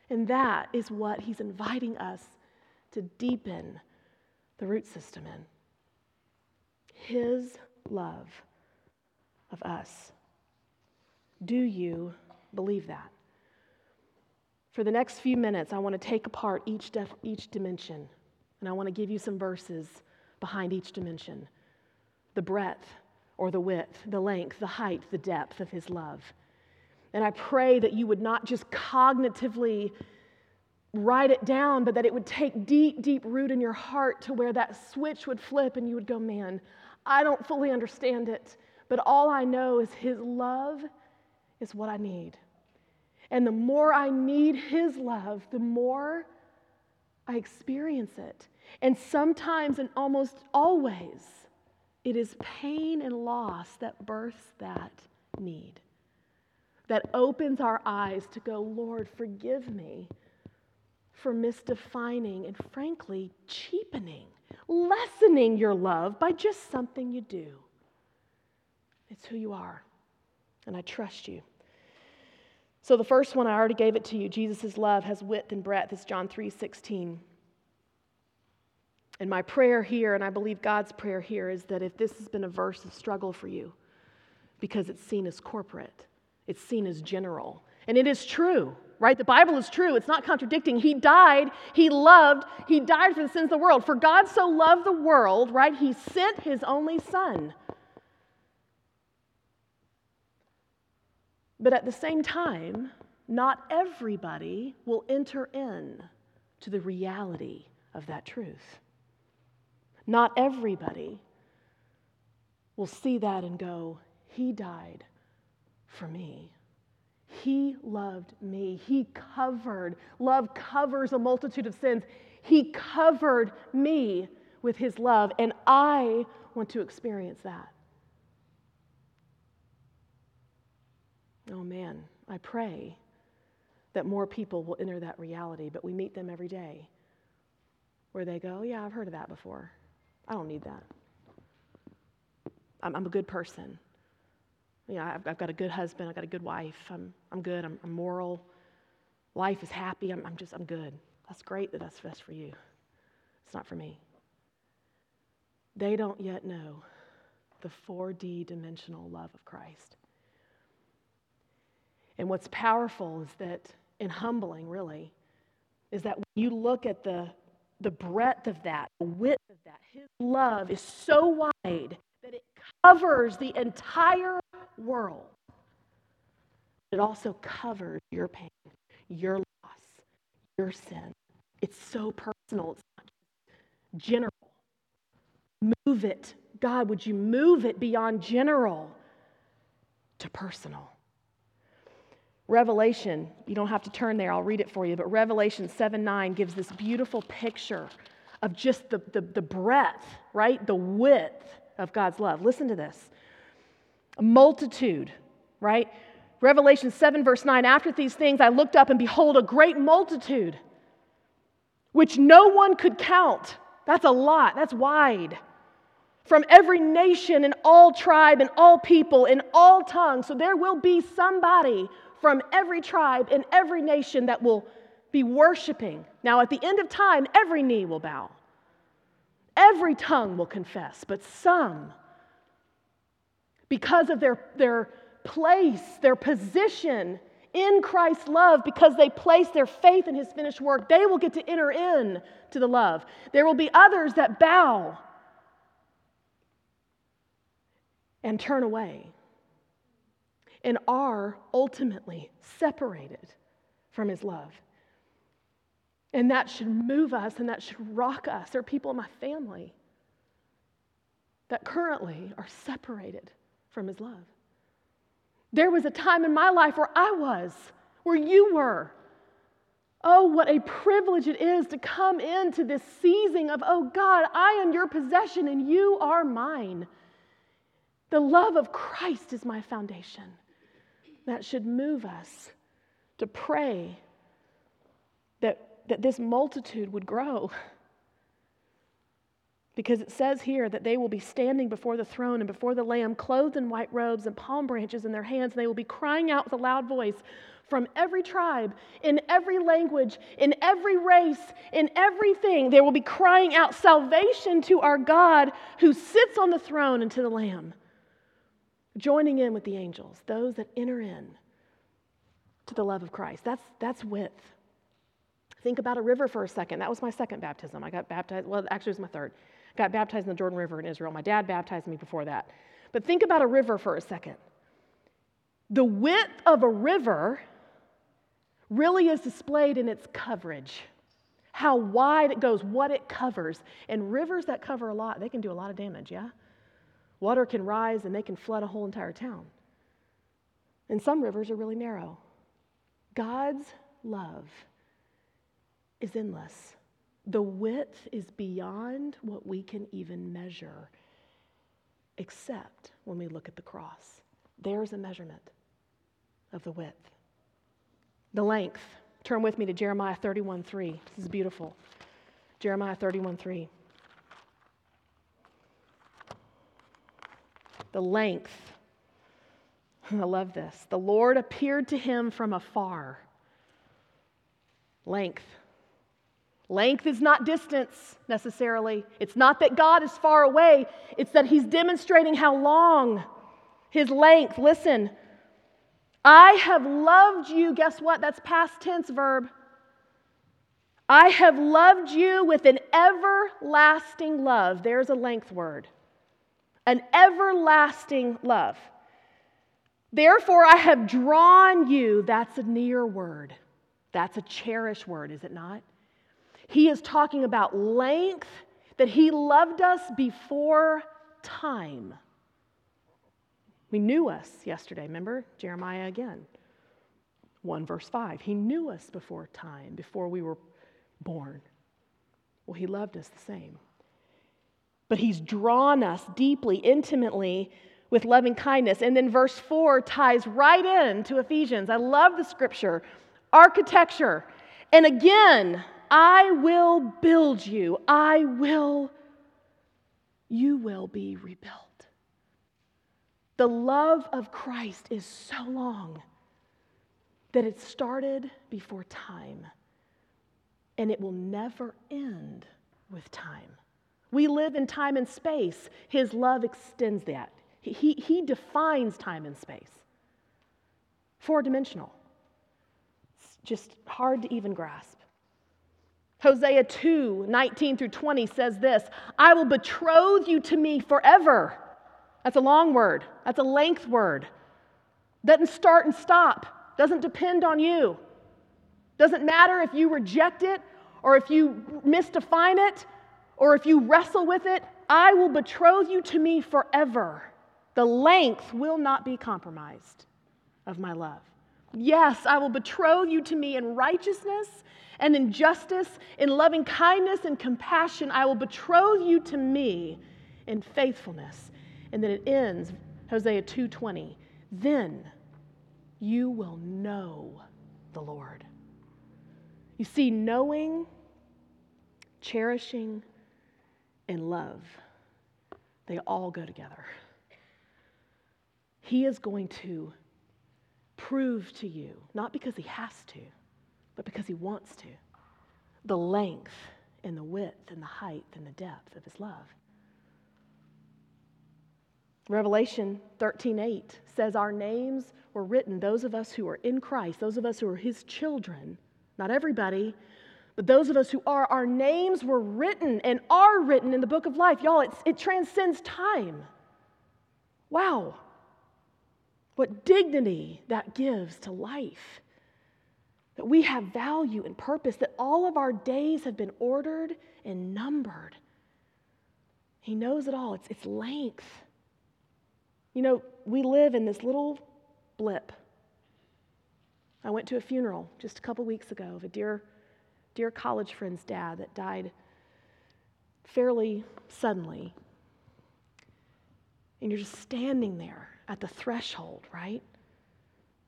And that is what he's inviting us to deepen the root system in. His love of us. Do you believe that? For the next few minutes, I want to take apart each, def- each dimension, and I want to give you some verses behind each dimension the breadth or the width, the length, the height, the depth of His love. And I pray that you would not just cognitively write it down, but that it would take deep, deep root in your heart to where that switch would flip and you would go, man, I don't fully understand it, but all I know is His love is what I need. And the more I need His love, the more I experience it. And sometimes, and almost always, it is pain and loss that births that need, that opens our eyes to go, Lord, forgive me for misdefining and, frankly, cheapening, lessening your love by just something you do. It's who you are, and I trust you. So the first one I already gave it to you. Jesus' love has width and breadth. It's John 3 16. And my prayer here, and I believe God's prayer here, is that if this has been a verse of struggle for you, because it's seen as corporate, it's seen as general, and it is true, right? The Bible is true. It's not contradicting. He died, He loved, He died for the sins of the world. For God so loved the world, right? He sent His only Son. But at the same time, not everybody will enter in to the reality of that truth. Not everybody will see that and go, He died for me. He loved me. He covered. Love covers a multitude of sins. He covered me with His love, and I want to experience that. Oh man, I pray that more people will enter that reality, but we meet them every day where they go, Yeah, I've heard of that before. I don't need that. I'm, I'm a good person. You know, I've, I've, got a good husband. I've got a good wife. I'm, I'm good. I'm, I'm moral. Life is happy. I'm, I'm just, I'm good. That's great that that's best for you. It's not for me. They don't yet know the 4D dimensional love of Christ. And what's powerful is that, and humbling really, is that when you look at the, the breadth of that, the width of that, his love is so wide that it covers the entire world. It also covers your pain, your loss, your sin. It's so personal, it's not general. Move it. God, would you move it beyond general to personal? Revelation, you don't have to turn there, I'll read it for you, but Revelation 7 9 gives this beautiful picture of just the, the, the breadth, right? The width of God's love. Listen to this a multitude, right? Revelation 7, verse 9 After these things, I looked up and behold, a great multitude, which no one could count. That's a lot, that's wide. From every nation and all tribe and all people and all tongues. So there will be somebody from every tribe and every nation that will be worshiping. Now, at the end of time, every knee will bow, every tongue will confess, but some, because of their, their place, their position in Christ's love, because they place their faith in his finished work, they will get to enter in to the love. There will be others that bow and turn away and are ultimately separated from his love. And that should move us and that should rock us. There are people in my family that currently are separated from his love. There was a time in my life where I was, where you were, Oh, what a privilege it is to come into this seizing of, oh God, I am your possession and you are mine. The love of Christ is my foundation. That should move us to pray that, that this multitude would grow. Because it says here that they will be standing before the throne and before the Lamb, clothed in white robes and palm branches in their hands, and they will be crying out with a loud voice from every tribe, in every language, in every race, in everything. They will be crying out salvation to our God who sits on the throne and to the Lamb, joining in with the angels, those that enter in to the love of Christ. That's, that's width. Think about a river for a second. That was my second baptism. I got baptized, well, actually, it was my third. Got baptized in the Jordan River in Israel. My dad baptized me before that. But think about a river for a second. The width of a river really is displayed in its coverage, how wide it goes, what it covers. And rivers that cover a lot, they can do a lot of damage, yeah? Water can rise and they can flood a whole entire town. And some rivers are really narrow. God's love is endless. The width is beyond what we can even measure, except when we look at the cross. There's a measurement of the width. The length. Turn with me to Jeremiah 31 3. This is beautiful. Jeremiah 31 3. The length. I love this. The Lord appeared to him from afar. Length. Length is not distance necessarily. It's not that God is far away, it's that He's demonstrating how long His length. Listen, I have loved you. Guess what? That's past tense verb. I have loved you with an everlasting love. There's a length word. An everlasting love. Therefore, I have drawn you. That's a near word. That's a cherished word, is it not? He is talking about length, that He loved us before time. We knew us yesterday, remember? Jeremiah again. 1 verse 5. He knew us before time, before we were born. Well, He loved us the same. But He's drawn us deeply, intimately with loving kindness. And then verse 4 ties right in to Ephesians. I love the scripture. Architecture. And again, I will build you. I will, you will be rebuilt. The love of Christ is so long that it started before time and it will never end with time. We live in time and space. His love extends that. He, he defines time and space. Four dimensional. It's just hard to even grasp. Hosea 2 19 through 20 says this I will betroth you to me forever. That's a long word, that's a length word. Doesn't start and stop, doesn't depend on you. Doesn't matter if you reject it or if you misdefine it or if you wrestle with it. I will betroth you to me forever. The length will not be compromised of my love. Yes, I will betroth you to me in righteousness and in justice, in loving kindness and compassion, I will betroth you to me in faithfulness. And then it ends, Hosea 2:20. Then you will know the Lord. You see, knowing, cherishing, and love, they all go together. He is going to prove to you, not because he has to, but because He wants to. The length and the width and the height and the depth of His love. Revelation 13:8 says our names were written those of us who are in Christ those of us who are his children not everybody but those of us who are our names were written and are written in the book of life y'all it transcends time wow what dignity that gives to life that we have value and purpose, that all of our days have been ordered and numbered. He knows it all, it's, it's length. You know, we live in this little blip. I went to a funeral just a couple weeks ago of a dear dear college friend's dad that died fairly suddenly. And you're just standing there at the threshold, right,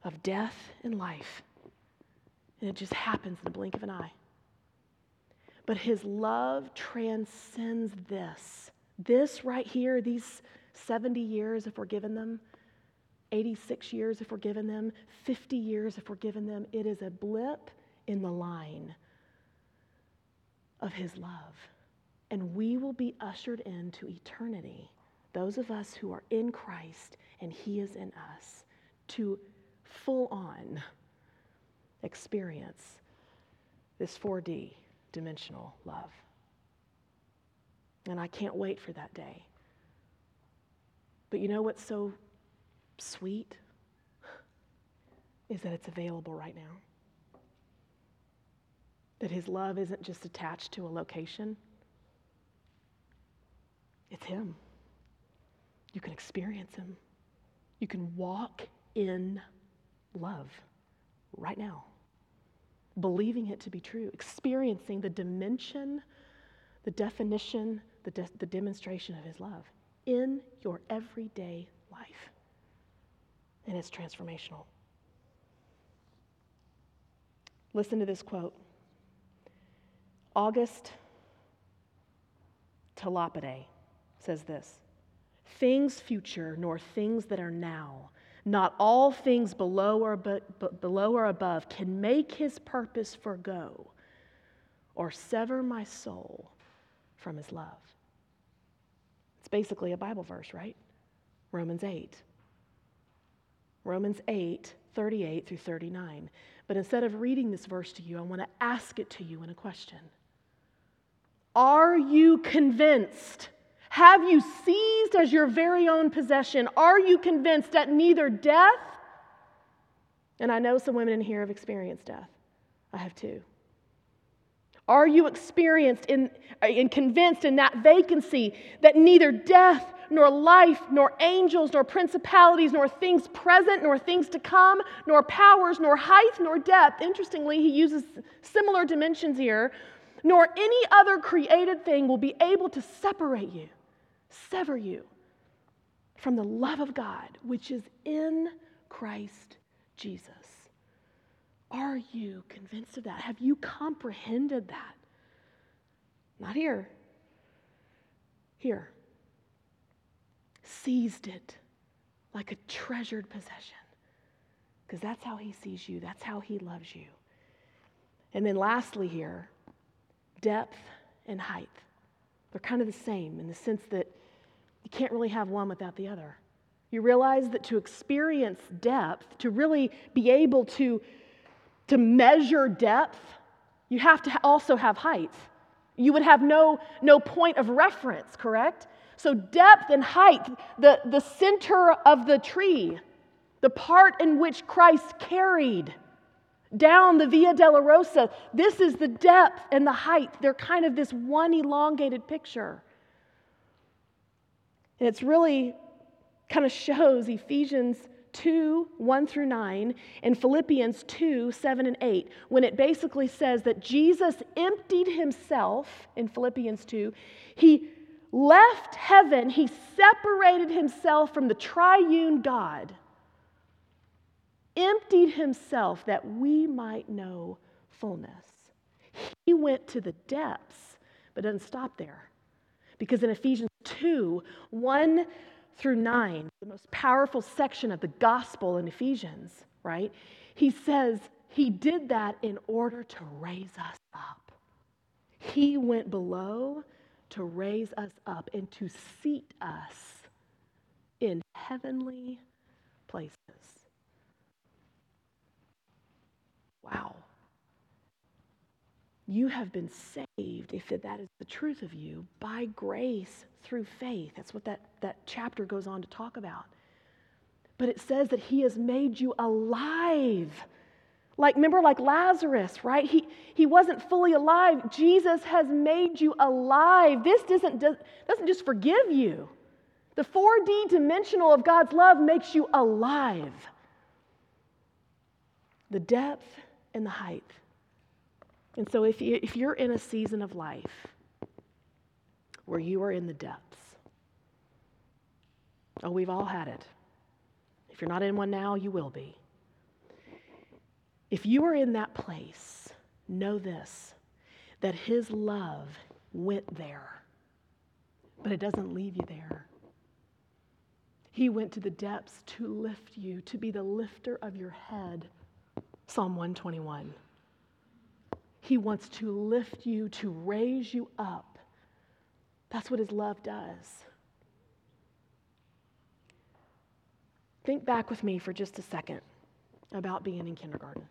of death and life. And it just happens in the blink of an eye. But his love transcends this. This right here, these 70 years, if we're given them, 86 years if we're given them, 50 years if we're given them, it is a blip in the line of his love. And we will be ushered into eternity, those of us who are in Christ and he is in us, to full on experience this 4D dimensional love. And I can't wait for that day. But you know what's so sweet? Is that it's available right now. That his love isn't just attached to a location, it's him. You can experience him. You can walk in love right now, believing it to be true, experiencing the dimension, the definition, the, de- the demonstration of his love in your everyday life. And it's transformational. Listen to this quote August Toplady says this Things future, nor things that are now, not all things below or, be, below or above can make his purpose forego or sever my soul from his love. It's basically a Bible verse, right? Romans 8. Romans 8, 38 through 39. But instead of reading this verse to you, I want to ask it to you in a question Are you convinced? Have you seized as your very own possession? Are you convinced that neither death, and I know some women in here have experienced death, I have too. Are you experienced in, uh, and convinced in that vacancy that neither death nor life, nor angels, nor principalities, nor things present, nor things to come, nor powers, nor height, nor depth. Interestingly, he uses similar dimensions here, nor any other created thing will be able to separate you, sever you from the love of God, which is in Christ Jesus. Are you convinced of that? Have you comprehended that? Not here. Here seized it like a treasured possession. Because that's how he sees you, that's how he loves you. And then, lastly, here, depth and height. They're kind of the same in the sense that you can't really have one without the other. You realize that to experience depth, to really be able to, to measure depth, you have to also have height. You would have no, no point of reference, correct? So, depth and height, the, the center of the tree, the part in which Christ carried down the Via Dolorosa. this is the depth and the height. They're kind of this one elongated picture. And it's really kind of shows Ephesians 2 1 through 9 and Philippians 2 7 and 8, when it basically says that Jesus emptied himself in Philippians 2. He left heaven, he separated himself from the triune God, emptied himself that we might know fullness. He went to the depths, but doesn't stop there. Because in Ephesians 2 1 through 9, the most powerful section of the gospel in Ephesians, right? He says he did that in order to raise us up. He went below to raise us up and to seat us in heavenly places. Wow. You have been saved, if that is the truth of you, by grace through faith. That's what that, that chapter goes on to talk about. But it says that He has made you alive like, remember, like Lazarus, right? He, he wasn't fully alive. Jesus has made you alive. This doesn't, doesn't just forgive you. The 4D dimensional of God's love makes you alive. The depth and the height. And so if, you, if you're in a season of life where you are in the depths, oh, we've all had it. If you're not in one now, you will be. If you are in that place, know this that His love went there, but it doesn't leave you there. He went to the depths to lift you, to be the lifter of your head. Psalm 121. He wants to lift you, to raise you up. That's what His love does. Think back with me for just a second about being in kindergarten.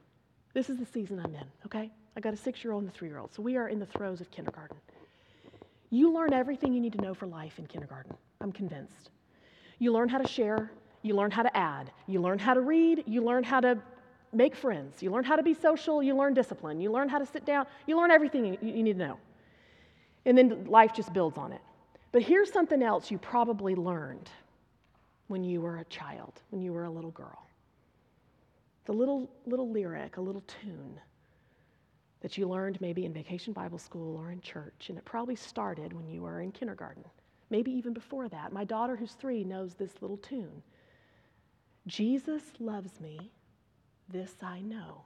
This is the season I'm in, okay? I got a six year old and a three year old, so we are in the throes of kindergarten. You learn everything you need to know for life in kindergarten, I'm convinced. You learn how to share, you learn how to add, you learn how to read, you learn how to make friends, you learn how to be social, you learn discipline, you learn how to sit down, you learn everything you, need to know. And then life just builds on it. But here's something else you probably learned when you were a child, when you were a little girl. The little, little lyric, a little tune that you learned maybe in vacation Bible school or in church, and it probably started when you were in kindergarten, maybe even before that. My daughter, who's three, knows this little tune Jesus loves me, this I know.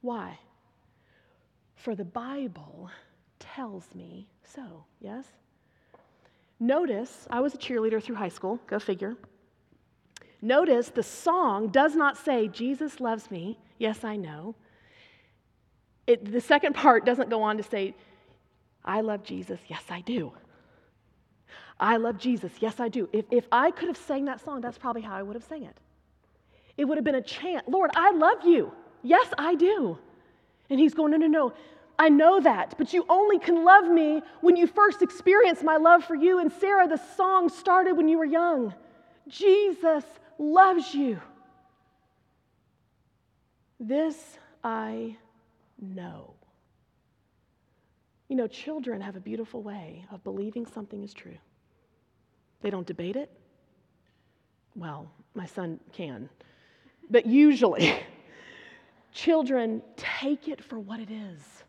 Why? For the Bible tells me so, yes? Notice, I was a cheerleader through high school, go figure. Notice the song does not say, Jesus loves me, yes, I know. It, the second part doesn't go on to say, I love Jesus, yes, I do. I love Jesus, yes, I do. If, if I could have sang that song, that's probably how I would have sang it. It would have been a chant Lord, I love you, yes, I do. And he's going, No, no, no. I know that, but you only can love me when you first experience my love for you. And Sarah, the song started when you were young. Jesus loves you. This I know. You know, children have a beautiful way of believing something is true. They don't debate it. Well, my son can. But usually, children take it for what it is.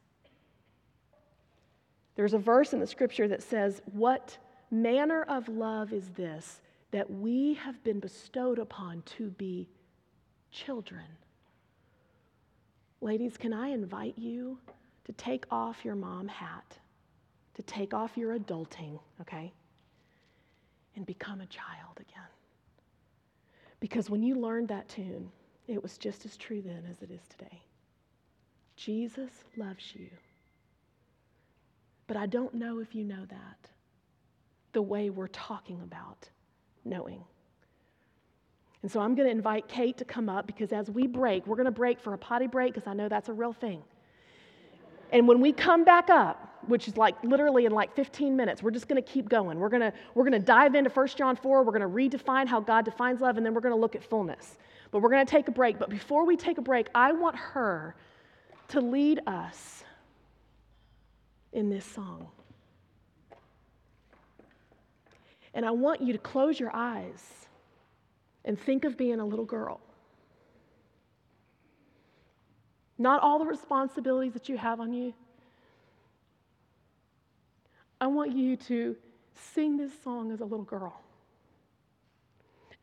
There's a verse in the scripture that says, What manner of love is this that we have been bestowed upon to be children? Ladies, can I invite you to take off your mom hat, to take off your adulting, okay, and become a child again? Because when you learned that tune, it was just as true then as it is today. Jesus loves you. But I don't know if you know that the way we're talking about knowing. And so I'm going to invite Kate to come up because as we break, we're going to break for a potty break because I know that's a real thing. And when we come back up, which is like literally in like 15 minutes, we're just going to keep going. We're going to we're going to dive into 1 John 4, we're going to redefine how God defines love and then we're going to look at fullness. But we're going to take a break, but before we take a break, I want her to lead us in this song. And I want you to close your eyes and think of being a little girl. Not all the responsibilities that you have on you. I want you to sing this song as a little girl.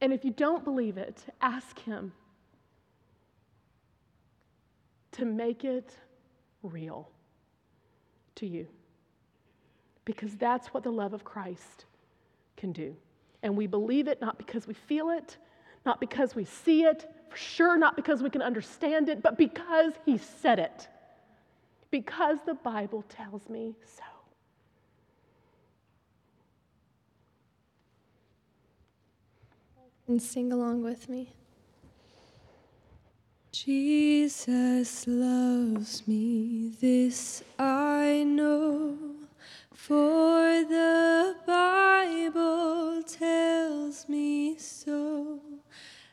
And if you don't believe it, ask Him to make it real to you. Because that's what the love of Christ can do. And we believe it not because we feel it, not because we see it, for sure not because we can understand it, but because He said it. Because the Bible tells me so. And sing along with me. Jesus loves me, this I know, for the Bible tells me so.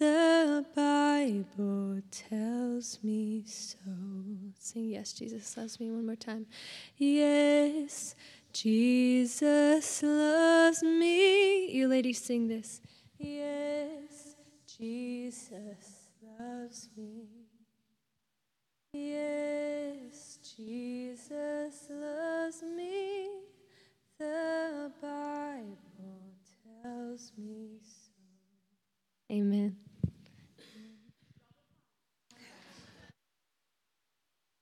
The Bible tells me so. Sing, Yes, Jesus loves me one more time. Yes, Jesus loves me. You ladies sing this. Yes, Jesus loves me. Yes, Jesus loves me. The Bible tells me so. Amen.